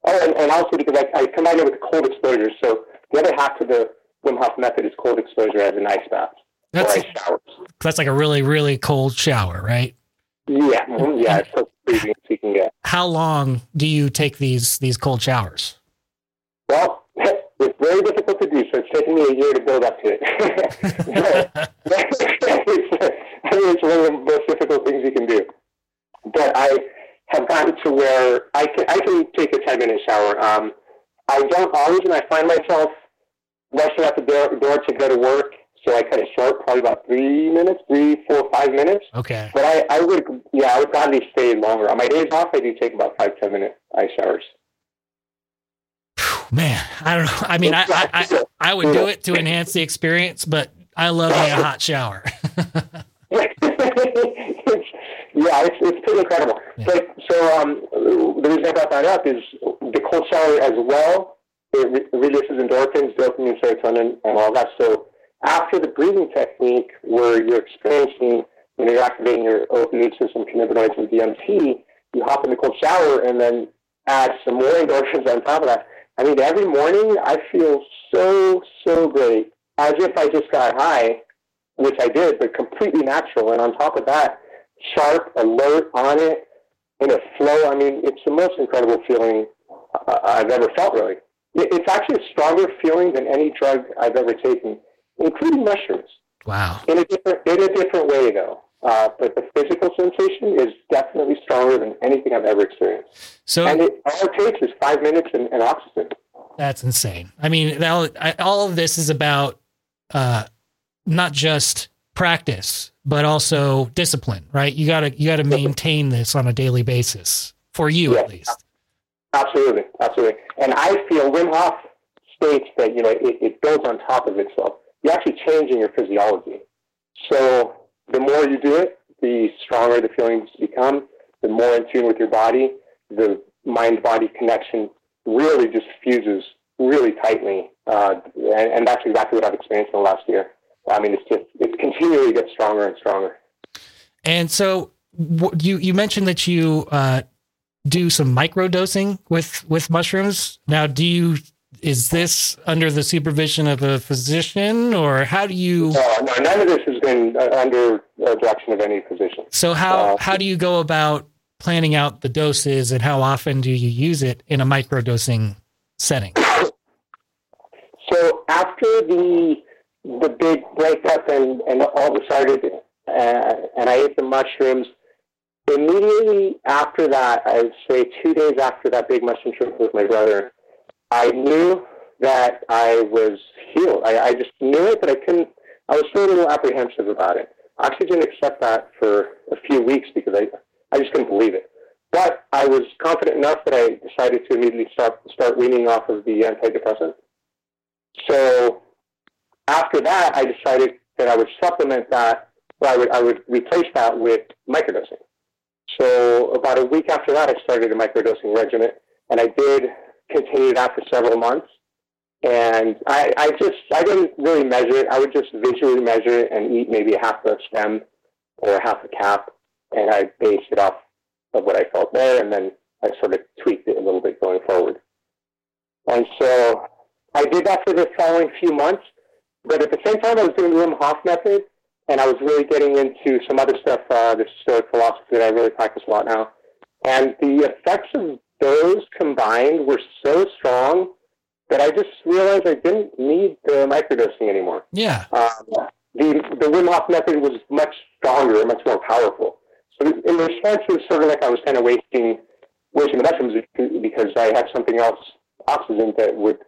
oh, and, and, also because I, I combine it with cold exposure. So the other half of the Wim Hof method is cold exposure as an ice bath. That's, ice showers. that's like a really, really cold shower, right? Yeah, mm-hmm. yeah, it's so freezing as you can get. How long do you take these these cold showers? Well, it's very difficult to do, so it's taken me a year to build up to it. it's, it's one of the most difficult things you can do. But I have gotten to where I can I can take a ten minute shower. Um, I don't always, and I find myself rushing out the door, door to go to work. So I cut it short, probably about three minutes, three, four, five minutes. Okay. But I, I would, yeah, I would gladly stay longer. On my days off, I do take about five, ten minute ice showers. Man, I don't know. I mean, I, I, I, I would do it to enhance the experience, but I love me a hot shower. it's, yeah, it's, it's pretty incredible. Yeah. But so um, the reason I brought that up is the cold shower as well. It re- releases endorphins, dopamine, serotonin, and all that. So after the breathing technique, where you're experiencing when you're activating your opioid system, cannabinoids, and DMT, you hop in the cold shower and then add some more endorphins on top of that. I mean, every morning I feel so so great, as if I just got high which I did, but completely natural. And on top of that, sharp, alert on it, in a flow. I mean, it's the most incredible feeling uh, I've ever felt, really. It's actually a stronger feeling than any drug I've ever taken, including mushrooms, wow. in a different, in a different way, though. Uh, but the physical sensation is definitely stronger than anything I've ever experienced. So And it, all it takes is five minutes and, and oxygen. That's insane. I mean, all of this is about uh, not just practice, but also discipline, right? You gotta you gotta maintain this on a daily basis for you at least. Absolutely, absolutely. And I feel Wim Hof states that you know it, it builds on top of itself. You're actually changing your physiology. So the more you do it, the stronger the feelings become. The more in tune with your body, the mind-body connection really just fuses really tightly, uh, and, and that's exactly what I've experienced in the last year. I mean, it's just it continually gets stronger and stronger. And so you you mentioned that you uh, do some micro dosing with with mushrooms. Now, do you is this under the supervision of a physician, or how do you? No, no, none of this has been uh, under uh, direction of any physician. So how Uh, how do you go about planning out the doses, and how often do you use it in a micro dosing setting? So after the the big breakup and, and all decided, uh, and I ate the mushrooms, immediately after that, I would say two days after that big mushroom trip with my brother, I knew that I was healed. I, I just knew it, but I couldn't. I was still a little apprehensive about it. I actually didn't accept that for a few weeks because I I just couldn't believe it. But I was confident enough that I decided to immediately start start weaning off of the antidepressant. So after that, I decided that I would supplement that, or I would, I would replace that with microdosing. So about a week after that, I started a microdosing regimen, and I did continue that for several months. And I, I just, I didn't really measure it. I would just visually measure it and eat maybe half a stem or half a cap, and I based it off of what I felt there, and then I sort of tweaked it a little bit going forward. And so I did that for the following few months, but at the same time, I was doing the Wim Hof method, and I was really getting into some other stuff, uh, the Stoic philosophy that I really practice a lot now. And the effects of those combined were so strong that I just realized I didn't need the microdosing anymore. Yeah. Um, the the Wim Hof method was much stronger, and much more powerful. So in a sense, it was sort of like I was kind of wasting wasting the mushrooms because I had something else, oxygen, that would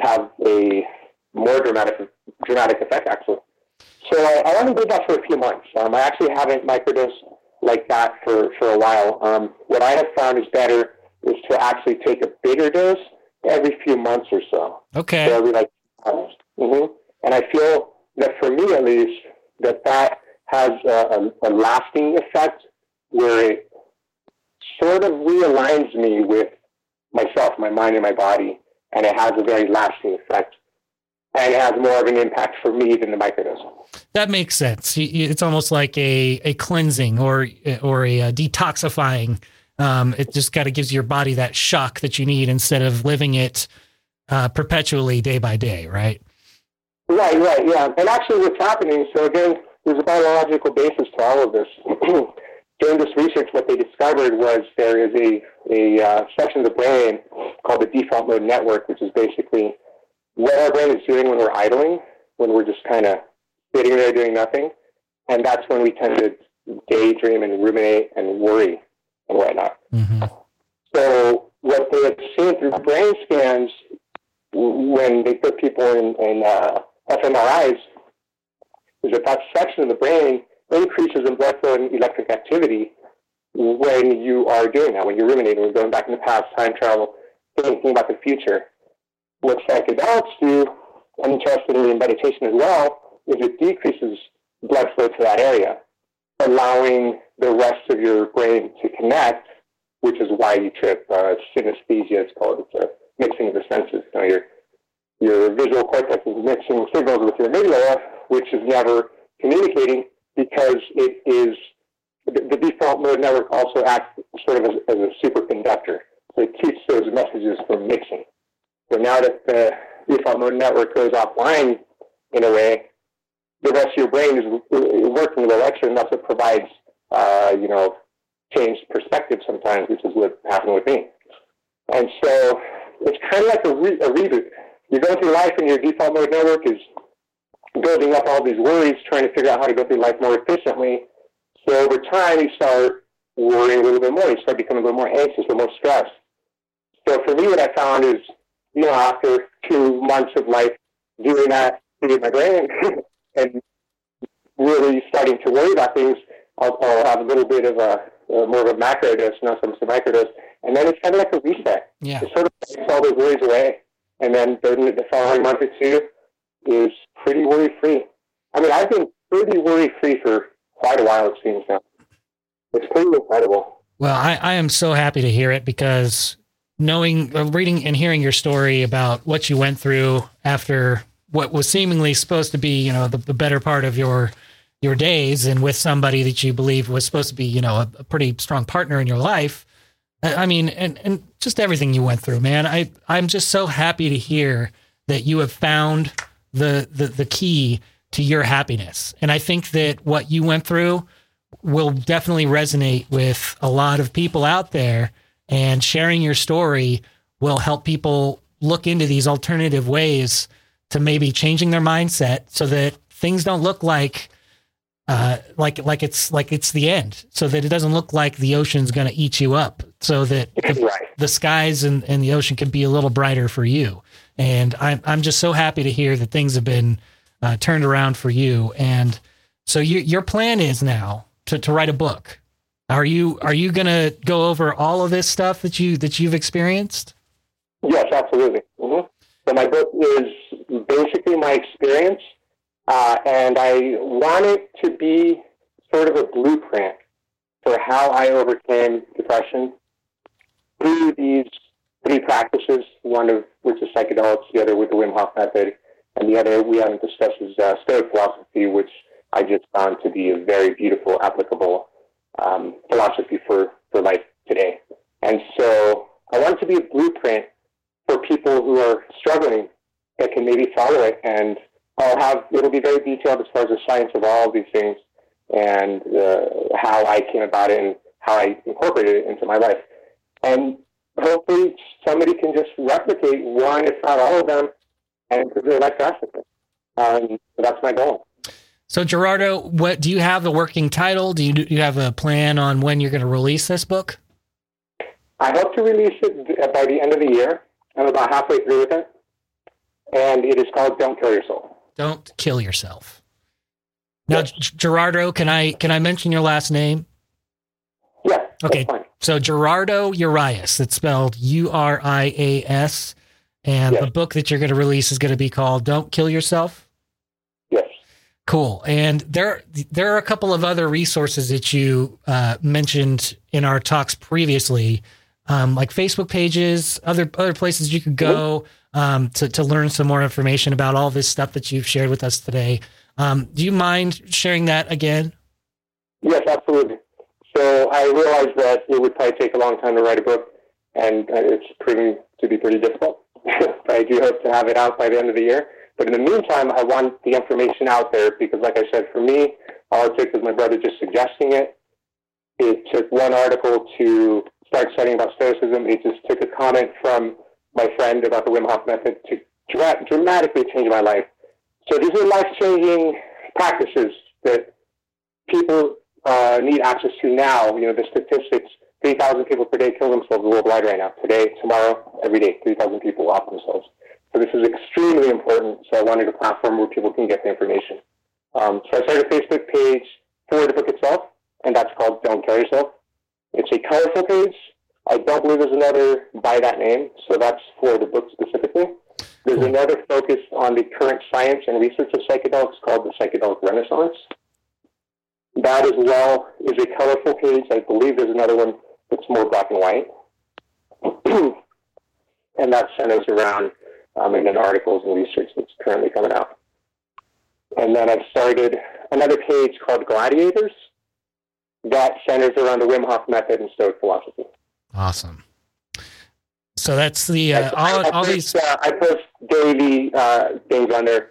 have a more dramatic dramatic effect actually. So I, I only did that for a few months. Um, I actually haven't microdosed like that for, for a while. Um, what I have found is better is to actually take a bigger dose every few months or so. So Okay. every like mm-hmm. And I feel that for me at least, that that has a, a, a lasting effect where it sort of realigns me with myself, my mind, and my body, and it has a very lasting effect. And it has more of an impact for me than the microdose. That makes sense. It's almost like a, a cleansing or or a, detoxifying. Um, it just kind of gives your body that shock that you need instead of living it uh, perpetually day by day, right? Right, right, yeah. And actually, what's happening, so again, there's a biological basis to all of this. During this research, what they discovered was there is a, a uh, section of the brain called the default mode network, which is basically what our brain is doing when we're idling, when we're just kind of sitting there doing nothing. And that's when we tend to daydream and ruminate and worry and whatnot. hmm So what they had seen through brain scans when they put people in, in uh, fMRIs is that that section of the brain increases in blood flow and electric activity when you are doing that, when you're ruminating, when going back in the past, time travel, thinking about the future. What psychedelics do, and interestingly in meditation as well, is it decreases blood flow to that area, allowing the rest of your brain to connect, which is why you trip. Uh, synesthesia, it's called. It's a mixing of the senses. You know, your, your visual cortex is mixing signals with your amygdala, which is never communicating because it is the, the default mode network also acts sort of as, as a superconductor. So it keeps those messages from mixing. So now that the default mode network goes offline in a way, the rest of your brain is working little extra, and that's what provides, uh, you know, changed perspective sometimes, which is what happened with me. And so it's kind of like a, re- a reboot. You're going through life, and your default mode network is building up all these worries, trying to figure out how to go through life more efficiently. So over time, you start worrying a little bit more. You start becoming a little more anxious, a little more stressed. So for me, what I found is, you know, after two months of life doing that to my brain and really starting to worry about things, I'll, I'll have a little bit of a, a more of a macro dose, not some, some microdose, and then it's kind of like a reset. Yeah. It sort of takes all those worries away, and then the, the following month or two is pretty worry free. I mean, I've been pretty worry free for quite a while, it seems now. It's pretty incredible. Well, I, I am so happy to hear it because knowing, uh, reading and hearing your story about what you went through after what was seemingly supposed to be, you know, the, the better part of your your days, and with somebody that you believe was supposed to be, you know, a, a pretty strong partner in your life. I, I mean, and and just everything you went through, man. I I'm just so happy to hear that you have found the the the key to your happiness, and I think that what you went through will definitely resonate with a lot of people out there and sharing your story will help people look into these alternative ways to maybe changing their mindset so that things don't look like uh, like like it's like it's the end. So that it doesn't look like the ocean's going to eat you up so that the, Right. the skies and, and the ocean can be a little brighter for you. And I'm, I'm just so happy to hear that things have been uh, turned around for you. And so you, your plan is now to, to write a book. Are you are you going to go over all of this stuff that you that you've experienced? Yes, absolutely. hmm So my book is basically my experience, uh, and I want it to be sort of a blueprint for how I overcame depression through these three practices, one of which is psychedelics, the other with the Wim Hof method, and the other we haven't discussed is uh, Stoic philosophy, which I just found to be a very beautiful, applicable um, philosophy for, for life today. And so I want it to be a blueprint for people who are struggling that can maybe follow it. And I'll have, it'll be very detailed as far as the science of all of these things and uh, how I came about it and how I incorporated it into my life. And hopefully somebody can just replicate one, if not all of them, and improve their life drastically. Um, so that's my goal. So Gerardo, what do you have a working title? Do you do you have a plan on when you're going to release this book? I hope to release it by the end of the year. I'm about halfway through with it. And it is called Don't Kill Yourself. Don't kill yourself. Now, G- Gerardo, can I can I mention your last name? Yeah. Okay. So Gerardo Urias. It's spelled U R I A S, and Yes. the book that you're going to release is going to be called "Don't Kill Yourself." Yes. Cool. And there there are a couple of other resources that you uh, mentioned in our talks previously, um, like Facebook pages, other other places you could go um, to to learn some more information about all this stuff that you've shared with us today. Um, do you mind sharing that again? Yes, absolutely. So I realized that it would probably take a long time to write a book, and uh, it's proving to be pretty difficult. I do hope to have it out by the end of the year. But in the meantime, I want the information out there because, like I said, for me, all it took was my brother just suggesting it. It took one article to start studying about Stoicism. It just took a comment from my friend about the Wim Hof method to dra- dramatically change my life. So these are life-changing practices that people uh, need access to now. You know, the statistics, 3,000 people per day kill themselves worldwide right now. Today, tomorrow, every day, 3,000 people off themselves. So this is extremely important. So I wanted a platform where people can get the information. Um, so I started a Facebook page for the book itself, and that's called Don't Kill Yourself. It's a colorful page. I don't believe there's another by that name, so that's for the book specifically. There's another focus on the current science and research of psychedelics called the Psychedelic Renaissance. That as well is a colorful page. I believe there's another one that's more black and white. and that centers around um, and then articles and research that's currently coming out. And then I've started another page called Gladiators that centers around the Wim Hof method and Stoic philosophy. Awesome. So that's the uh, all, I, all post, these. Uh, I post daily uh, things on there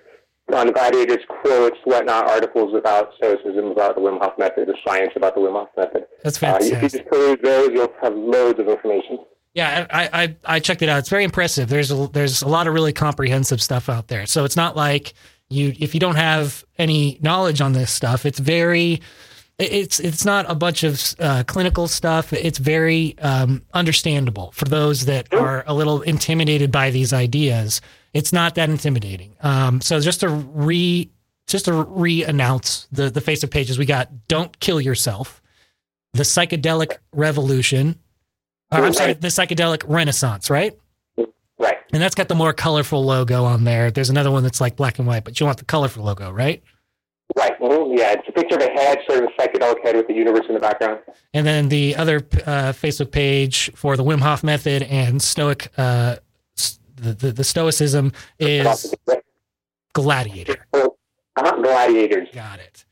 on Gladiators, quotes, whatnot, articles about Stoicism, about the Wim Hof method, the science about the Wim Hof method. That's Uh, if you just peruse those, you'll have loads of information. Yeah, I, I I checked it out. It's very impressive. There's a there's a lot of really comprehensive stuff out there. So it's not like you if you don't have any knowledge on this stuff. It's very it's it's not a bunch of uh, clinical stuff. It's very um, understandable for those that are a little intimidated by these ideas. It's not that intimidating. Um, so just to re just to re-announce the the Facebook pages we got. Don't kill yourself. The psychedelic revolution. Uh, I'm sorry, the psychedelic renaissance, right? Right. And that's got the more colorful logo on there. There's another one that's like black and white, but you want the colorful logo, right? Right. Yeah, it's a picture of a head, sort of a psychedelic head with the universe in the background. And then the other uh, Facebook page for the Wim Hof method and Stoic, uh, the, the, the Stoicism is Gladiator. Uh-huh, gladiators. Got it.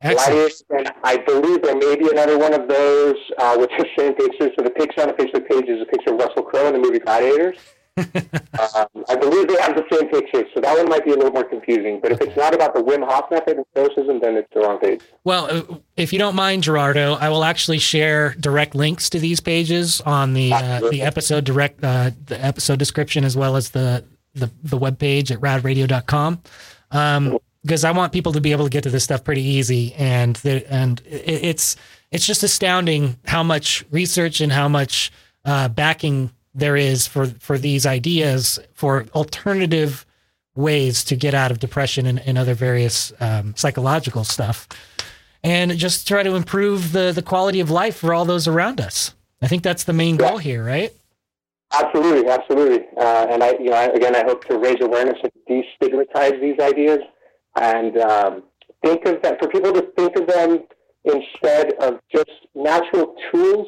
Excellent. Gladiators, and I believe there may be another one of those uh, with the same picture. So the picture on the Facebook page is a picture of Russell Crowe in the movie Gladiators. Um, I believe they have the same picture, so that one might be a little more confusing. But if it's not about the Wim Hof method and Stoicism, then it's the wrong page. Well, if you don't mind, Gerardo, I will actually share direct links to these pages on the uh, the episode direct uh, the episode description as well as the the the web page at radradio.com. Um, because I want people to be able to get to this stuff pretty easy, and the, and it, it's it's just astounding how much research and how much uh, backing there is for for these ideas for alternative ways to get out of depression and, and other various um, psychological stuff and just try to improve the the quality of life for all those around us. I think that's the main goal here, right? Absolutely, absolutely. Uh, and I, you know, again, I hope to raise awareness and destigmatize these ideas, and um, think of that for people to think of them instead of just natural tools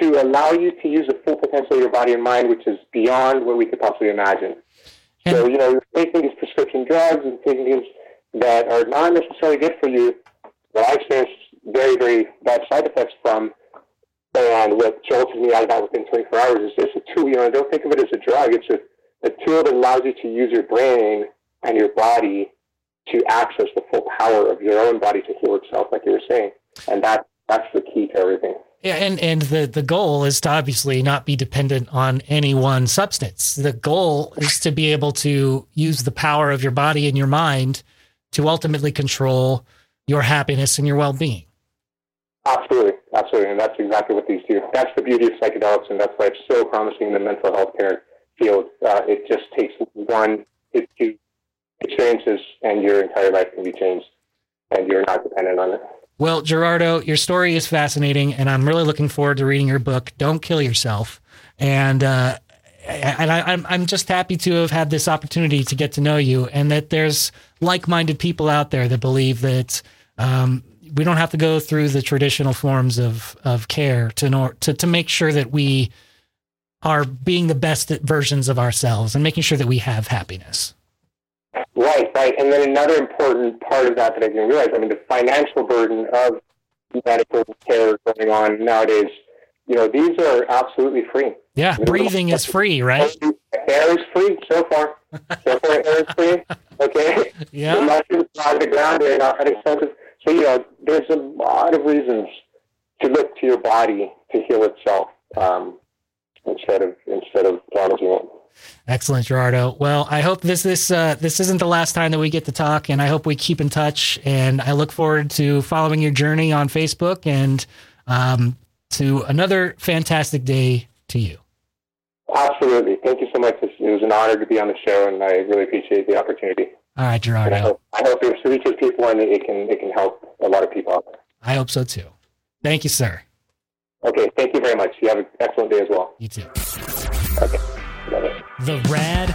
to allow you to use the full potential of your body and mind, which is beyond what we could possibly imagine. so, you know, you're taking these prescription drugs and taking things that are not necessarily good for you. That I experienced very, very bad side effects from. And what jolted me out of that within 24 hours is it's a tool. You know, don't think of it as a drug. It's a, a tool that allows you to use your brain and your body to access the full power of your own body to heal itself, like you were saying. And that that's the key to everything. Yeah, and and the the goal is to obviously not be dependent on any one substance. The goal is to be able to use the power of your body and your mind to ultimately control your happiness and your well-being. Absolutely, absolutely, and that's exactly what these do. That's the beauty of psychedelics, and that's why it's so promising in the mental health care field. Uh, it just takes one, two experiences, and your entire life can be changed, and you're not dependent on it. Well, Gerardo, your story is fascinating, and I'm really looking forward to reading your book. Don't kill yourself, and uh, and I, I'm I'm just happy to have had this opportunity to get to know you, and that there's like-minded people out there that believe that um, we don't have to go through the traditional forms of of care to nor, to to make sure that we are being the best versions of ourselves and making sure that we have happiness. Right, right. And then another important part of that that I didn't realize, I mean, the financial burden of medical care going on nowadays, you know, these are absolutely free. Yeah, breathing is free, right? Air is free so far. So far, air is free. Okay. Yeah. mushrooms out of the ground, they're not that expensive. So, you know, there's a lot of reasons to look to your body to heal itself um, instead of instead of damaging it. Excellent, Gerardo. Well, I hope this this uh, this isn't the last time that we get to talk, and I hope we keep in touch. And I look forward to following your journey on Facebook and um, to another fantastic day to you. Absolutely. Thank you so much. It was an honor to be on the show, and I really appreciate the opportunity. All right, Gerardo. I hope, I hope it reaches people and it can it can help a lot of people out there. I hope so too. Thank you, sir. Okay, thank you very much. You have an excellent day as well. You too. Okay. The Rad